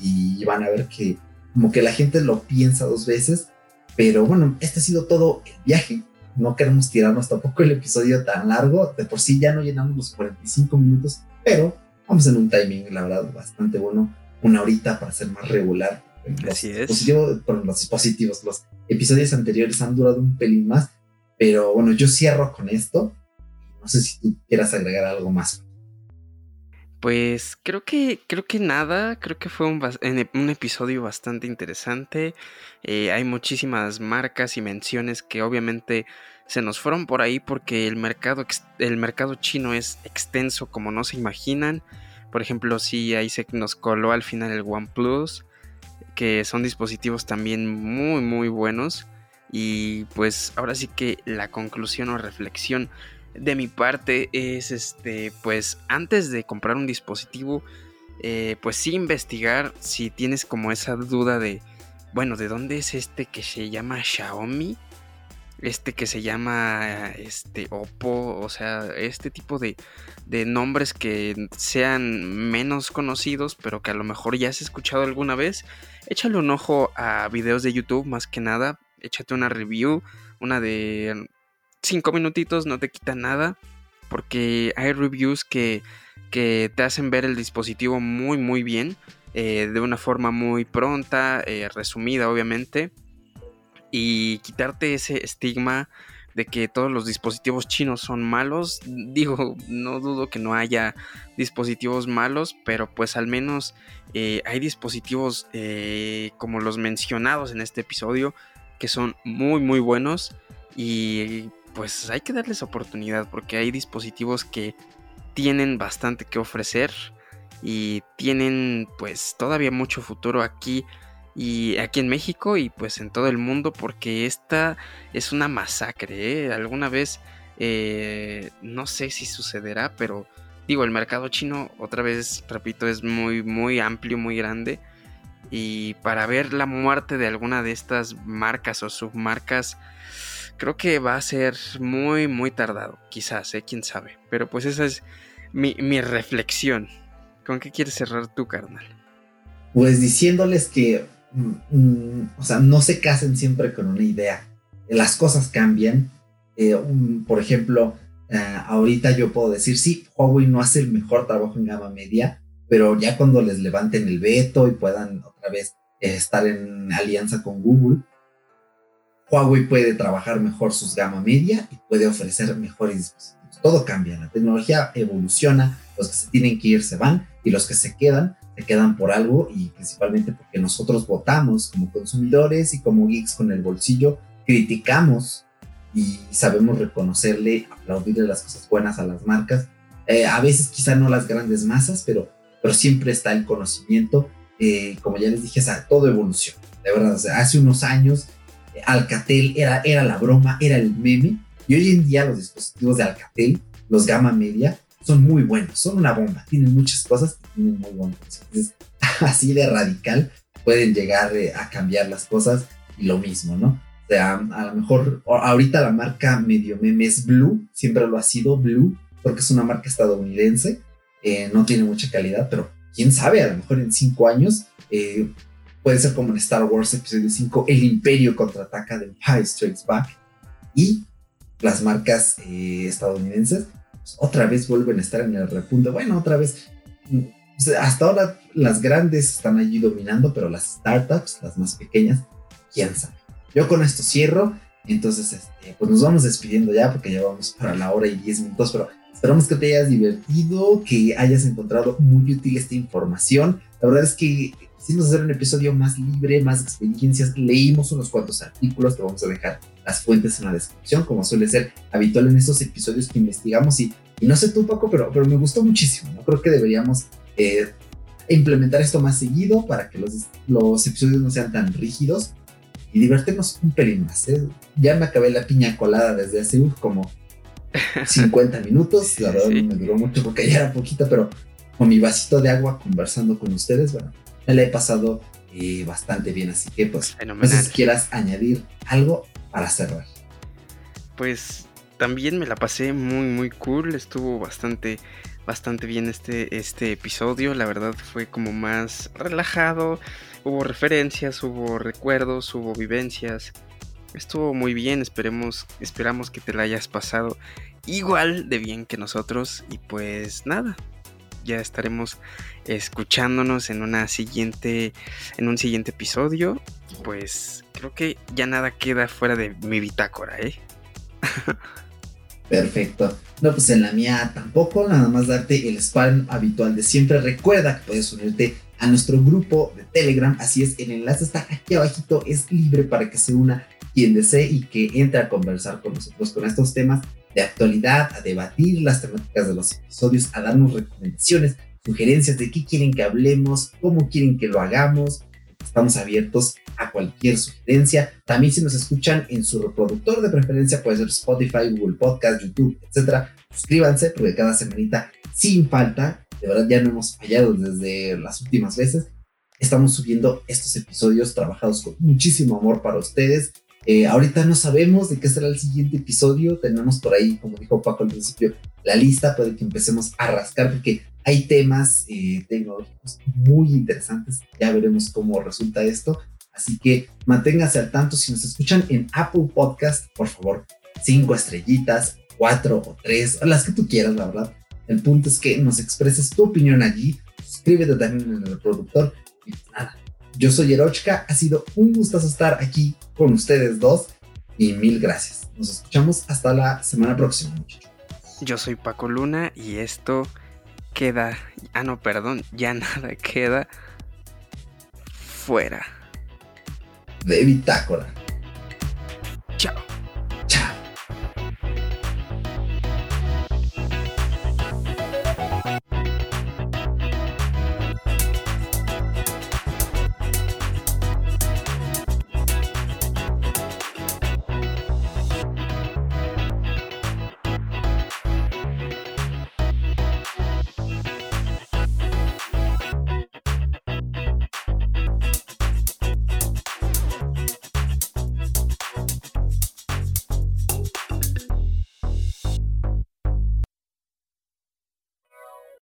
y van a ver que como que la gente lo piensa dos veces. Pero bueno, este ha sido todo el viaje no queremos tirarnos tampoco el episodio tan largo. De por sí ya no llenamos los 45 minutos, pero vamos en un timing, la verdad, bastante bueno. Una horita para ser más regular. Así es. los dispositivos, los episodios anteriores han durado un pelín más, pero bueno, yo cierro con esto. No sé si tú quieras agregar algo más. Pues creo que, creo que nada, creo que fue un, episodio bastante interesante. Eh, hay muchísimas marcas y menciones que obviamente se nos fueron por ahí porque el mercado, el mercado chino es extenso como no se imaginan. Por ejemplo, sí, ahí se nos coló al final el OnePlus, que son dispositivos también muy, muy buenos. Y pues ahora sí que la conclusión o reflexión de mi parte es este, pues antes de comprar un dispositivo, eh, pues sí investigar si tienes como esa duda de, bueno, ¿de dónde es este que se llama Xiaomi? Este que se llama este Oppo, o sea, este tipo de, de nombres que sean menos conocidos, pero que a lo mejor ya has escuchado alguna vez, échale un ojo a videos de YouTube más que nada, échate una review, una de cinco minutitos no te quita nada. Porque hay reviews que, que te hacen ver el dispositivo muy muy bien. Eh, de una forma muy pronta, eh, resumida obviamente. Y quitarte ese estigma de que todos los dispositivos chinos son malos. <laughs> Digo, no dudo que no haya dispositivos malos, pero pues al menos eh, hay dispositivos como los mencionados en este episodio que son muy muy buenos y pues hay que darles oportunidad porque hay dispositivos que tienen bastante que ofrecer y tienen pues todavía mucho futuro aquí y aquí en México y pues en todo el mundo porque esta es una masacre. ¿eh? Alguna vez eh, no sé si sucederá, pero digo el mercado chino otra vez repito es muy muy amplio, muy grande y para ver la muerte de alguna de estas marcas o submarcas creo que va a ser muy, muy tardado. Quizás, ¿eh? Quién sabe. Pero pues esa es mi, reflexión. ¿Con qué quieres cerrar tú, carnal? Pues diciéndoles que, mm, mm, o sea, no se casen siempre con una idea. Las cosas cambian. Eh, por ejemplo, eh, ahorita yo puedo decir, sí, Huawei no hace el mejor trabajo en gama media, pero ya cuando les levanten el veto y puedan otra vez eh, estar en alianza con Google, Huawei puede trabajar mejor sus gama media y puede ofrecer mejores dispositivos. Todo cambia, la tecnología evoluciona, los que se tienen que ir se van y los que se quedan se quedan por algo y principalmente porque nosotros votamos como consumidores y como geeks con el bolsillo, criticamos y sabemos reconocerle, aplaudirle las cosas buenas a las marcas. Eh, a veces quizá no las grandes masas, pero, pero siempre está el conocimiento. Eh, como ya les dije, o todo evoluciona. De verdad, hace unos años Alcatel era, era la broma, era el meme. Y hoy en día los dispositivos de Alcatel, los gama media, son muy buenos, son una bomba, tienen muchas cosas y tienen muy buenos. Entonces, <laughs> así de radical pueden llegar eh, a cambiar las cosas y lo mismo, ¿no? O sea, a lo mejor ahorita la marca medio meme es Blue, siempre lo ha sido Blue, porque es una marca estadounidense, eh, no tiene mucha calidad, pero quién sabe, a lo mejor en cinco años eh, Puede ser como en Star Wars Episodio 5, el Imperio contraataca de Empire Strikes Back. Y las marcas eh, estadounidenses pues, otra vez vuelven a estar en el repunte. Bueno, otra vez. Mm, hasta ahora las grandes están allí dominando, pero las startups, las más pequeñas, quién sabe. Yo con esto cierro. Entonces, este, pues nos vamos despidiendo ya porque ya vamos para la hora y 10 minutos, pero Esperamos que te hayas divertido, que hayas encontrado muy útil esta información. La verdad es que quisimos hacer un episodio más libre, más experiencias. Leímos unos cuantos artículos, te vamos a dejar las fuentes en la descripción, como suele ser habitual en estos episodios que investigamos. Y, no sé tú, Paco, pero, pero me gustó muchísimo. ¿no? Creo que deberíamos eh, implementar esto más seguido para que los, los episodios no sean tan rígidos y divertirnos un pelín más. ¿eh? Ya me acabé la piña colada desde hace como 50 minutos. La verdad <laughs> no me duró mucho porque ya era poquita, pero con mi vasito de agua conversando con ustedes, bueno, me la he pasado eh, bastante bien. Así que, pues, no sé si quieras añadir algo para cerrar. Pues también me la pasé muy, muy cool. Estuvo bastante, bastante bien este, este episodio. La verdad fue como más relajado. Hubo referencias, hubo recuerdos, hubo vivencias. Estuvo muy bien, esperemos, esperamos que te la hayas pasado igual de bien que nosotros. Y pues nada, ya estaremos escuchándonos en una siguiente. En un siguiente episodio. Pues creo que ya nada queda fuera de mi bitácora, ¿eh? Perfecto. No, pues en la mía tampoco, nada más darte el spam habitual de siempre. Recuerda que puedes unirte a nuestro grupo de Telegram, así es, el enlace está aquí abajito, es libre para que se una quien desee y que entre a conversar con nosotros con estos temas de actualidad, a debatir las temáticas de los episodios, a darnos recomendaciones, sugerencias de qué quieren que hablemos, cómo quieren que lo hagamos. Estamos abiertos a cualquier sugerencia. También si nos escuchan en su reproductor de preferencia, puede ser Spotify, Google Podcast, YouTube, etc. Suscríbanse porque cada semanita, sin falta, de verdad ya no hemos fallado desde las últimas veces. Estamos subiendo estos episodios trabajados con muchísimo amor para ustedes. Eh, ahorita no sabemos de qué será el siguiente episodio. Tenemos por ahí, como dijo Paco al principio, la lista. Puede que empecemos a rascar porque hay temas eh, tecnológicos muy interesantes. Ya veremos cómo resulta esto. Así que manténganse al tanto. Si nos escuchan en Apple Podcast, por favor, cinco estrellitas, cuatro o tres, las que tú quieras, la verdad. El punto es que nos expreses tu opinión allí. Suscríbete también en el reproductor. Y nada, yo soy Erochka, ha sido un gustazo estar aquí con ustedes dos y mil gracias. Nos escuchamos hasta la semana próxima, muchachos. Yo soy Paco Luna y esto queda, ah no, perdón, ya <laughs> nada queda fuera de Bitácora.